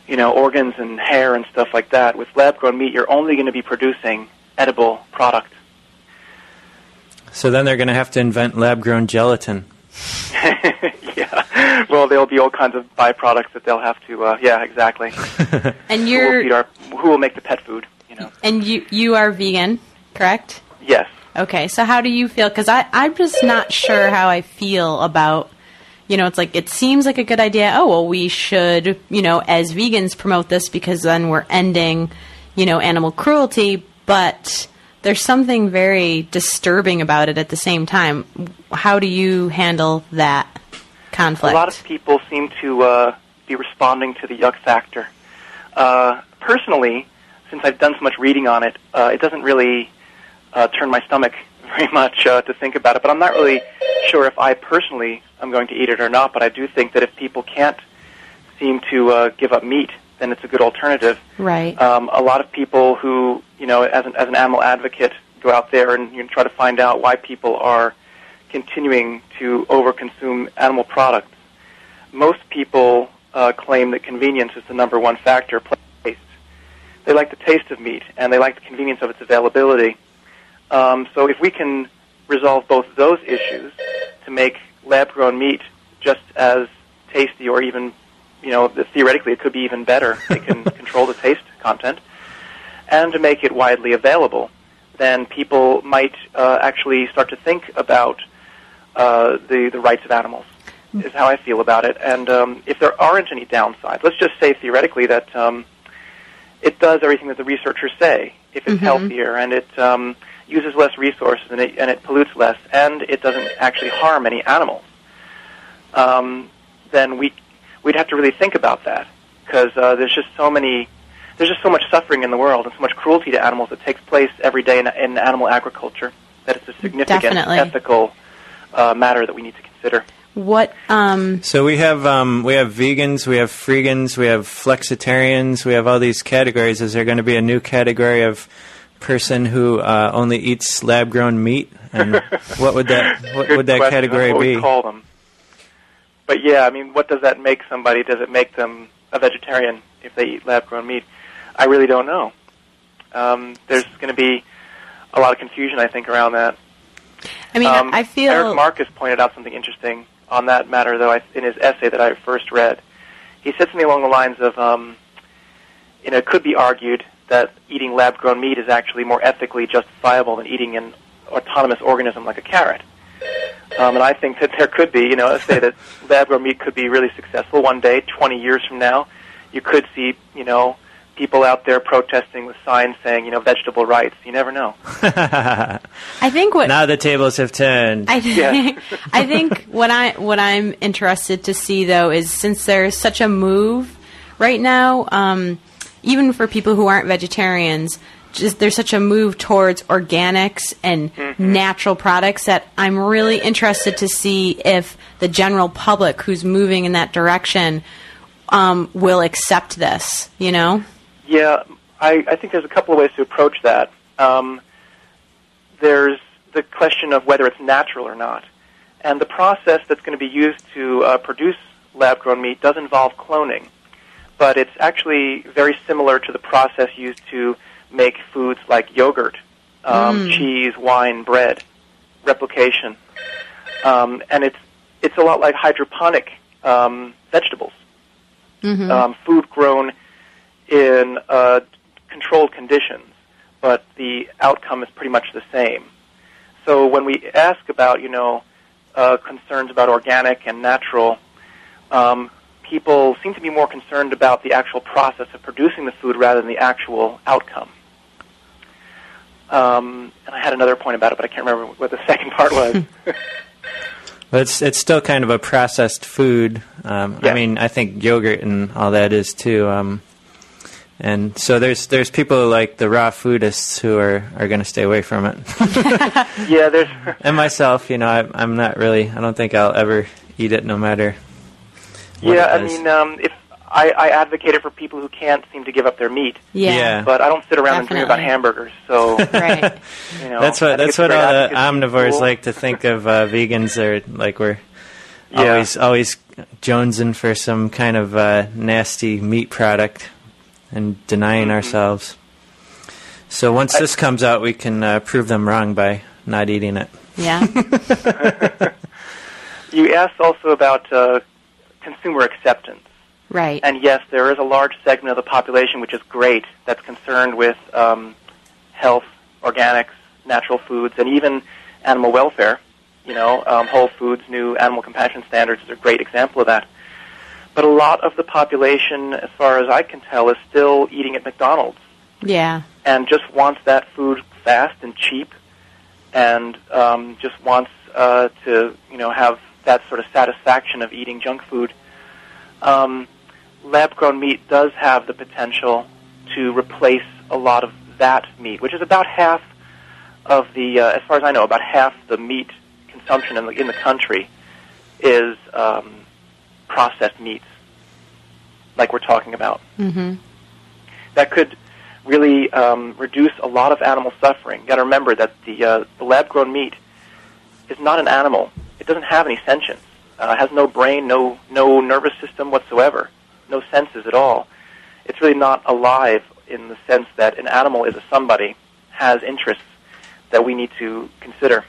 S9: you know, organs and hair and stuff like that. With lab grown meat, you're only going to be producing edible product.
S1: So then they're going to have to invent lab-grown gelatin.
S9: yeah. Well, there'll be all kinds of byproducts that they'll have to. Uh, yeah, exactly.
S2: And
S9: Who will
S2: you're
S9: feed our? Who will make the pet food? You know.
S2: and you you are vegan, correct?
S9: Yes.
S2: Okay, so how do you feel? Because I I'm just not sure how I feel about. You know, it's like it seems like a good idea. Oh well, we should, you know, as vegans promote this because then we're ending, you know, animal cruelty. But there's something very disturbing about it at the same time. How do you handle that conflict?
S9: A lot of people seem to uh, be responding to the yuck factor. Uh, personally, since I've done so much reading on it, uh, it doesn't really uh, turn my stomach very much uh, to think about it. But I'm not really sure if I personally am going to eat it or not. But I do think that if people can't seem to uh, give up meat, then it's a good alternative.
S2: right.
S9: Um, a lot of people who, you know, as an, as an animal advocate, go out there and you know, try to find out why people are continuing to overconsume animal products. Most people uh, claim that convenience is the number one factor. Taste. They like the taste of meat and they like the convenience of its availability. Um, so if we can resolve both those issues to make lab-grown meat just as tasty or even you know, theoretically it could be even better. They can control the taste content, and to make it widely available, then people might uh, actually start to think about uh, the the rights of animals. Is how I feel about it. And um, if there aren't any downsides, let's just say theoretically that um, it does everything that the researchers say. If it's healthier and it um, uses less resources and it, and it pollutes less, and it doesn't actually harm any animals, um, then we we'd have to really think about that because uh, there's just so many there's just so much suffering in the world and so much cruelty to animals that takes place every day in, in animal agriculture that it's a significant
S2: Definitely.
S9: ethical uh, matter that we need to consider.
S2: what um
S1: So we have um, we have vegans, we have freegans, we have flexitarians, we have all these categories. Is there going to be a new category of person who uh, only eats lab-grown meat? And what would that what would that
S9: question.
S1: category
S9: what
S1: be?
S9: We call them. But yeah, I mean, what does that make somebody? Does it make them a vegetarian if they eat lab-grown meat? I really don't know. Um, there's going to be a lot of confusion, I think, around that.
S2: I mean
S9: Um,
S2: I feel
S9: Erik Marcus pointed out something interesting on that matter, though, I, in his essay that I first read. He said something along the lines of, um, you know, it could be argued that eating lab-grown meat is actually more ethically justifiable than eating an autonomous organism like a carrot. Um, and I think that there could be, you know, let's say that lab-grown meat could be really successful one day, 20 years from now. You could see, you know, people out there protesting with signs saying, you know, vegetable rights. You never know.
S2: I think what
S1: now the tables have turned.
S2: I
S9: Yeah.
S2: think I think what I what I'm interested to see though is since there's such a move right now, um, even for people who aren't vegetarians, just there's such a move towards organics and natural products that I'm really interested to see if the general public who's moving in that direction um, will accept this. You know,
S9: Yeah, I, I think there's a couple of ways to approach that. Um, there's the question of whether it's natural or not. And the process that's going to be used to uh, produce lab grown meat does involve cloning. But it's actually very similar to the process used to make foods like yogurt, um, cheese, wine, bread. replication, um, and it's it's a lot like hydroponic um, vegetables,
S2: Mm-hmm.
S9: um, food grown in uh, controlled conditions, but the outcome is pretty much the same. So when we ask about you know uh, concerns about organic and natural, um, people seem to be more concerned about the actual process of producing the food rather than the actual outcome. Um, and I had another point about it, but I can't remember what the second part was.
S1: But it's it's still kind of a processed food. Um, I mean, I think yogurt and all that is too. Um, and so there's there's people like the raw foodists who are, are going to stay away from it.
S9: yeah, there's
S1: and myself, you know, I, I'm not really. I don't think I'll ever eat it, no matter. What
S9: yeah. I mean, um, if I, I advocate it for people who can't seem to give up their meat,
S2: Yeah.
S1: Yeah.
S9: but I don't sit around and dream about hamburgers. So
S2: Right.
S9: you know,
S1: that's what that's what all the omnivores
S9: tool.
S1: like to think of uh, vegans. Are like we're
S9: Yeah.
S1: always always jonesing for some kind of uh, nasty meat product and denying
S9: Mhm.
S1: ourselves. So once
S9: I-
S1: this comes out, we can uh, prove them wrong by not eating it.
S2: Yeah.
S9: You asked also about uh, consumer acceptance.
S2: Right.
S9: And yes, there is a large segment of the population which is great that's concerned with um, health, organics, natural foods, and even animal welfare. You know, um, Whole Foods' new animal compassion standards is a great example of that. But a lot of the population, as far as I can tell, is still eating at McDonald's
S2: Yeah.
S9: and just wants that food fast and cheap, and um, just wants uh, to you know have that sort of satisfaction of eating junk food. Um, lab-grown meat does have the potential to replace a lot of that meat, which is about half of the, uh, as far as I know, about half the meat consumption in the in the country is um, processed meats, like we're talking about
S2: Mm-hmm.
S9: that could really um, reduce a lot of animal suffering. You got to remember that the, uh, the lab-grown meat is not an animal. It doesn't have any sentience. Uh, it has no brain, no no nervous system whatsoever, no senses at all. It's really not alive in the sense that an animal is a somebody, has interests that we need to consider.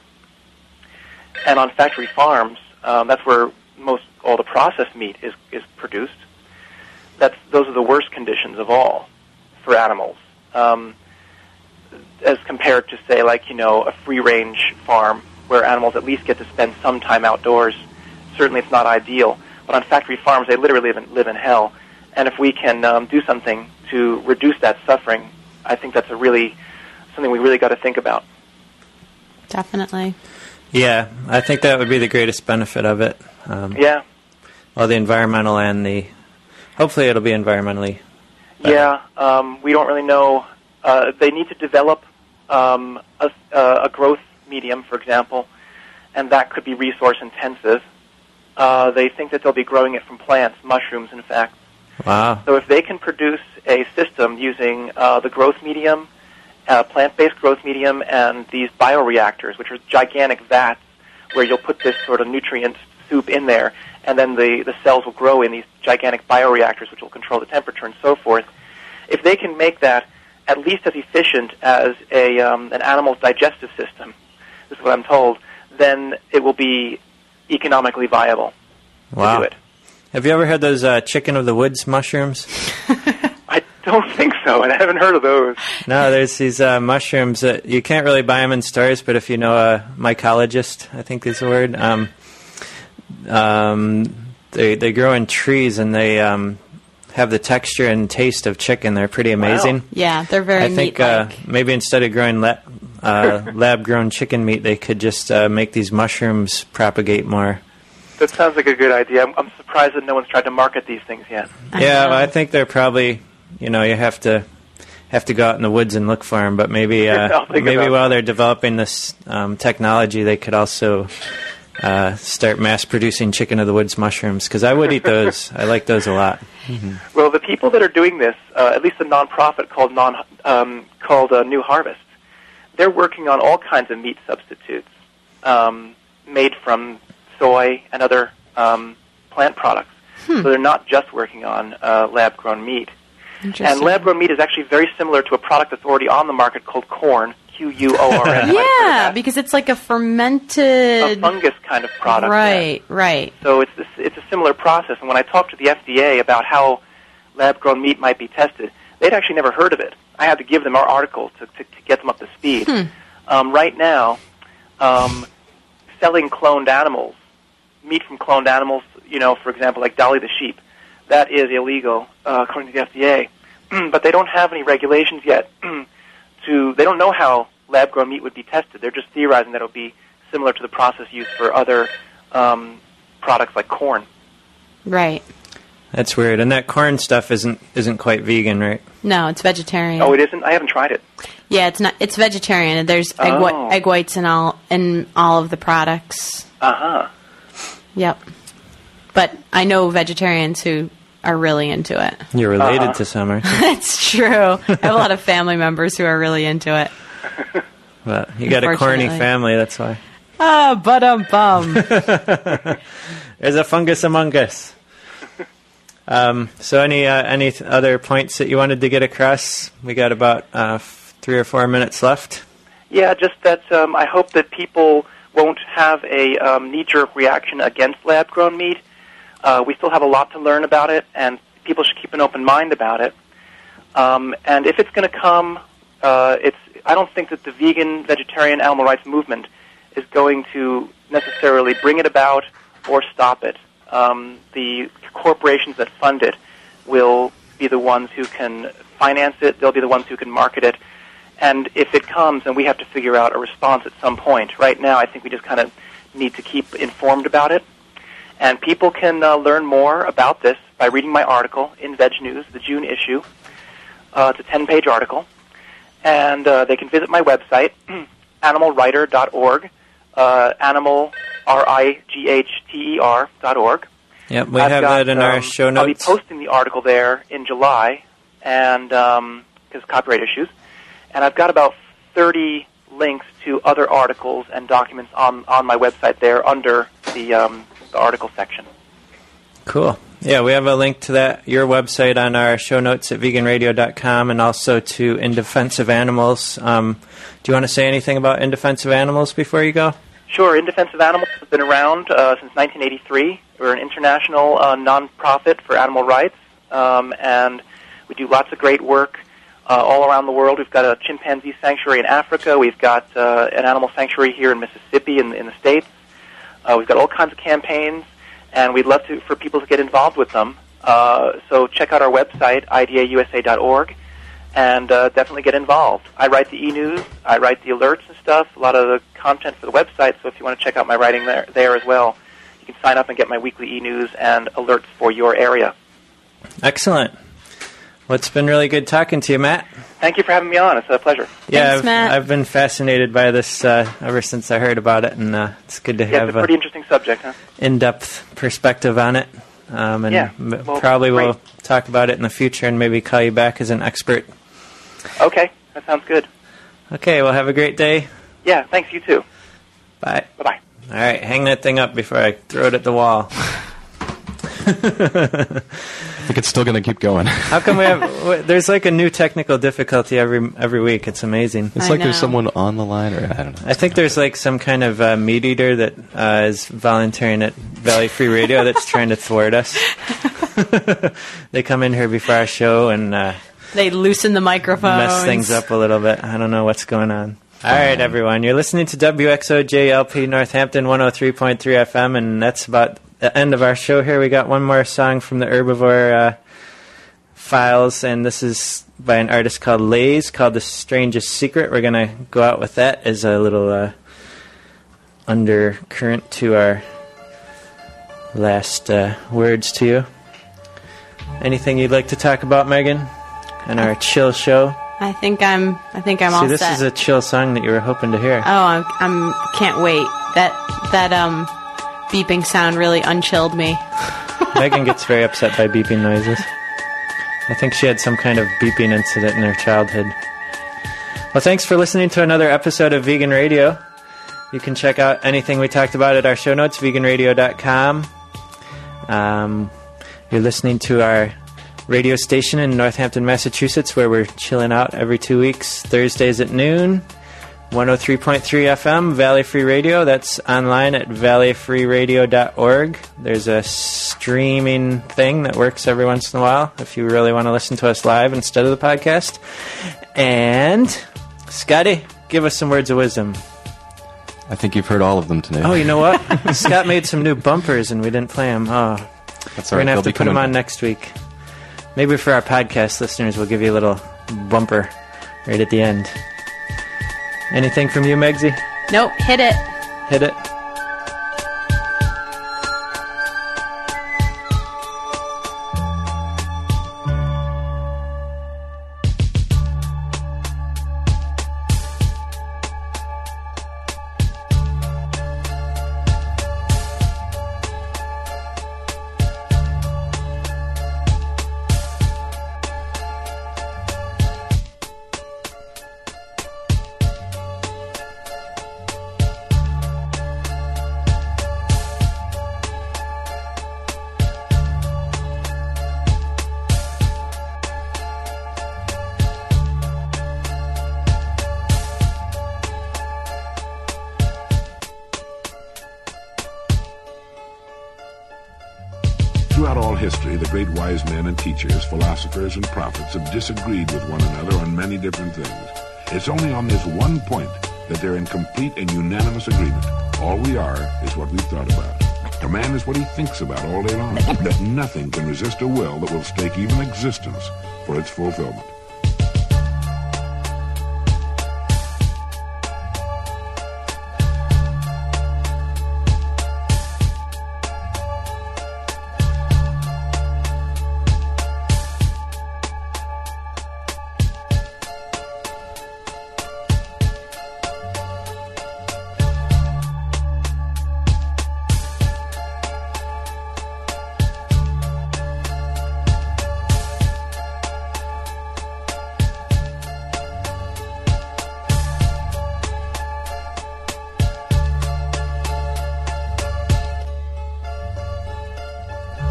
S9: And on factory farms, um, that's where most all the processed meat is is produced. That's those are the worst conditions of all for animals, um, as compared to say like you know a free range farm where animals at least get to spend some time outdoors. Certainly, it's not ideal, but on factory farms they literally live in, live in hell. And if we can um, do something to reduce that suffering, I think that's a really something we really got to think about.
S2: Definitely.
S1: Yeah, I think that would be the greatest benefit of it. Um,
S9: Yeah,
S1: Well, the environmental and the hopefully it'll be environmentally. better.
S9: Yeah, um, we don't really know. Uh, they need to develop um, a, uh, a growth medium, for example, and that could be resource intensive. Uh, they think that they'll be growing it from plants, mushrooms, in fact.
S1: Wow.
S9: So if they can produce a system using uh, the growth medium, uh, plant-based growth medium, and these bioreactors, which are gigantic vats where you'll put this sort of nutrient soup in there, and then the, the cells will grow in these gigantic bioreactors, which will control the temperature and so forth. If they can make that at least as efficient as a um, an animal's digestive system, this is what I'm told, then it will be economically viable to do it.
S1: Have you ever had those uh, chicken of the woods mushrooms?
S9: I don't think so, and I haven't heard of those.
S1: No, there's these uh, mushrooms that you can't really buy them in stores, but if you know a mycologist, I think is the word. Um, um, they they grow in trees and they um, have the texture and taste of chicken. They're pretty amazing.
S2: Yeah, they're very
S1: I think uh, maybe instead of growing la- uh, lab grown chicken meat, they could just uh, make these mushrooms propagate more.
S9: That sounds like a good idea. I'm, I'm surprised that no one's tried to market these things yet.
S2: I
S1: yeah, well, I think they're probably, you know, you have to have to go out in the woods and look for them. But maybe uh, maybe
S9: about
S1: while they're developing this um, technology, they could also uh, start mass producing chicken of the woods mushrooms because I would eat those. I like those a lot.
S9: Well, the people that are doing this, uh, at least a nonprofit called non um, called uh, New Harvest, they're working on all kinds of meat substitutes um, made from soy and other um, plant products. So they're not just working on uh, lab-grown meat. And lab-grown meat is actually very similar to a product that's already on the market called Quorn, Q U O R N.
S2: Yeah, because it's like a
S9: a
S2: fermented.
S9: fungus kind of product.
S2: Right, right.
S9: So it's this, it's a similar process. And when I talked to the FDA about how lab-grown meat might be tested, they'd actually never heard of it. I had to give them our article to, to, to get them up to speed.
S2: Hmm.
S9: Um, right now, um, selling cloned animals, meat from cloned animals, you know, for example, like Dolly the sheep, that is illegal uh, according to the FDA. but they don't have any regulations yet. to they don't know how lab-grown meat would be tested. They're just theorizing that it'll be similar to the process used for other um, products like Quorn.
S2: Right.
S1: That's weird. And that Quorn stuff isn't isn't quite vegan, right?
S2: No, it's vegetarian.
S9: Oh, it isn't. I haven't tried it.
S2: Yeah, it's not. It's vegetarian. There's egg,
S9: Oh.
S2: whi- egg whites in all in all of the products.
S9: Uh huh.
S2: Yep. But I know vegetarians who are really into it.
S1: You're related
S9: Uh-huh.
S1: to some, aren't you?
S2: It's true. I have a lot of family members who are really into it.
S1: Well, you got a corny family, that's why.
S2: Ah, but um bum.
S1: There's a fungus among us. Um, so, any uh, any other points that you wanted to get across? We got about uh, f- three or four minutes left.
S9: Yeah, just that um, I hope that people won't have a um, knee-jerk reaction against lab-grown meat. Uh, we still have a lot to learn about it, and people should keep an open mind about it. Um, and if it's going to come, uh, it's I don't think that the vegan, vegetarian, animal rights movement is going to necessarily bring it about or stop it. Um, the corporations that fund it will be the ones who can finance it. They'll be the ones who can market it. And if it comes, then we have to figure out a response at some point. Right now, I think we just kind of need to keep informed about it. And people can uh, learn more about this by reading my article in VegNews, the June issue. Uh, it's a 10 page article. And uh, they can visit my website, animalrighter.org, uh, animal, R I G H T E R dot org.
S1: Yep, we
S9: I've
S1: have
S9: got,
S1: that in our
S9: um,
S1: show
S9: I'll be posting the article there in July, and because copyright issues, and I've got about 30 links to other articles and documents on on my website there under the um, the article section.
S1: Cool. Yeah, we have a link to that, your website, on our show notes at veganradio.com and also to In Defense of Animals. Um, do you want to say anything about In Defense of Animals before you go?
S9: Sure, In Defense of Animals has been around uh, since 1983. We're an international uh, nonprofit for animal rights, um, and we do lots of great work uh, all around the world. We've got a chimpanzee sanctuary in Africa. We've got uh, an animal sanctuary here in Mississippi in, in the States. Uh, we've got all kinds of campaigns, and we'd love to for people to get involved with them. Uh, so check out our website, idausa.org, and uh, definitely get involved. I write the e-news, I write the alerts and stuff, a lot of the content for the website. So if you want to check out my writing there, there as well, you can sign up and get my weekly e-news and alerts for your area.
S1: Excellent. Well, it's been really good talking to you, Matt.
S9: Thank you for having me on. It's a pleasure.
S1: yeah,
S2: Thanks,
S1: I've,
S2: Matt.
S1: I've been fascinated by this uh, ever since I heard about it, and uh, it's good to
S9: Yeah,
S1: have
S9: it's a pretty interesting subject, huh?
S1: in-depth perspective on it. Um, and
S9: Yeah, well,
S1: probably
S9: great.
S1: we'll talk about it in the future and maybe call you back as an expert.
S9: Okay, that sounds good.
S1: Okay, well, have a great day.
S9: Yeah, thanks. You too.
S1: Bye.
S9: Bye-bye.
S1: All right, hang that thing up before I throw it at the wall.
S3: I think it's still going to keep going.
S1: How come we have? There's like a new technical difficulty every every week. It's amazing.
S3: It's
S2: I
S3: like there's someone on the line, or I don't know.
S1: I think there's like some kind of uh, meat eater that uh, is volunteering at Valley Free Radio that's trying to thwart us. they come in here before our show and uh,
S2: They loosen the microphone,
S1: mess things up a little bit. I don't know what's going on. All right, everyone. You're listening to WXOJLP Northampton 103.3 FM, and that's about the end of our show here. We got one more song from the Herbivore uh, files, and this is by an artist called Lays, called The Strangest Secret. We're going to go out with that as a little uh, undercurrent to our last uh, words to you. Anything you'd like to talk about, Megan? And our chill show.
S2: I think I'm. I think I'm
S1: See,
S2: all
S1: this
S2: set.
S1: is a chill song that you were hoping to hear.
S2: oh, I'm, I'm. Can't wait. That that um beeping sound really unchilled me.
S1: Megan gets very upset by beeping noises. I think she had some kind of beeping incident in her childhood. Well, thanks for listening to another episode of Vegan Radio. You can check out anything we talked about at our show notes, veganradio.com. Um, you're listening to our radio station in Northampton, Massachusetts, where we're chilling out every two weeks, Thursdays at noon. 103.3 FM, Valley Free Radio. That's online at valleyfreeradio.org. There's a streaming thing that works every once in a while if you really want to listen to us live instead of the podcast. And, Scotty, give us some words of wisdom.
S3: I think you've heard all of them today.
S1: Oh, you know what? Scott made some new bumpers and we didn't play them. Oh, ah.
S3: That's
S1: we're
S3: all right.
S1: going to have
S3: They'll
S1: to put them on next week. Maybe for our podcast listeners, we'll give you a little bumper right at the end. Anything from you, Megsy?
S2: Nope, hit it.
S1: Hit it.
S10: Have disagreed with one another on many different things. It's only on this one point that they're in complete and unanimous agreement. All we are is what we've thought about. A man is what he thinks about all day long. Nothing can resist a will that will stake even existence for its fulfillment.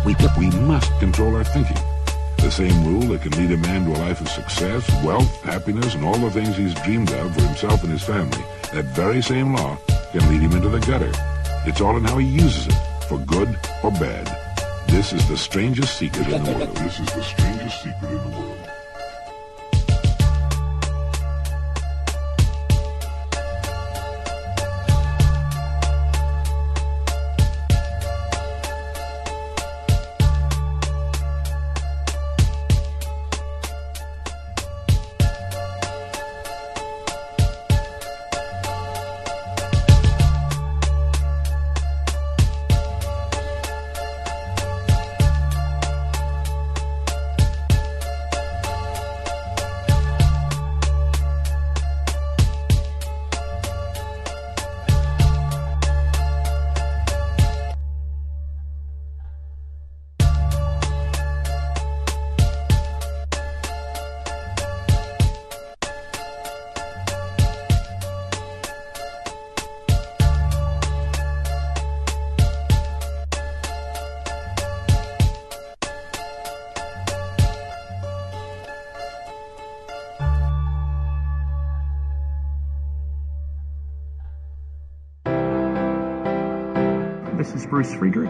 S10: We, we must control our thinking. The same rule that can lead a man to a life of success, wealth, happiness, and all the things he's dreamed of for himself and his family, that very same law can lead him into the gutter. It's all in how he uses it, for good or bad. This is the strangest secret in the world. This is the strangest secret in the world.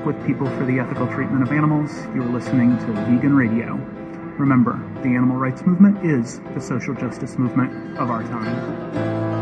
S11: With People for the Ethical Treatment of Animals. You're listening to Vegan Radio. Remember, the animal rights movement is the social justice movement of our time.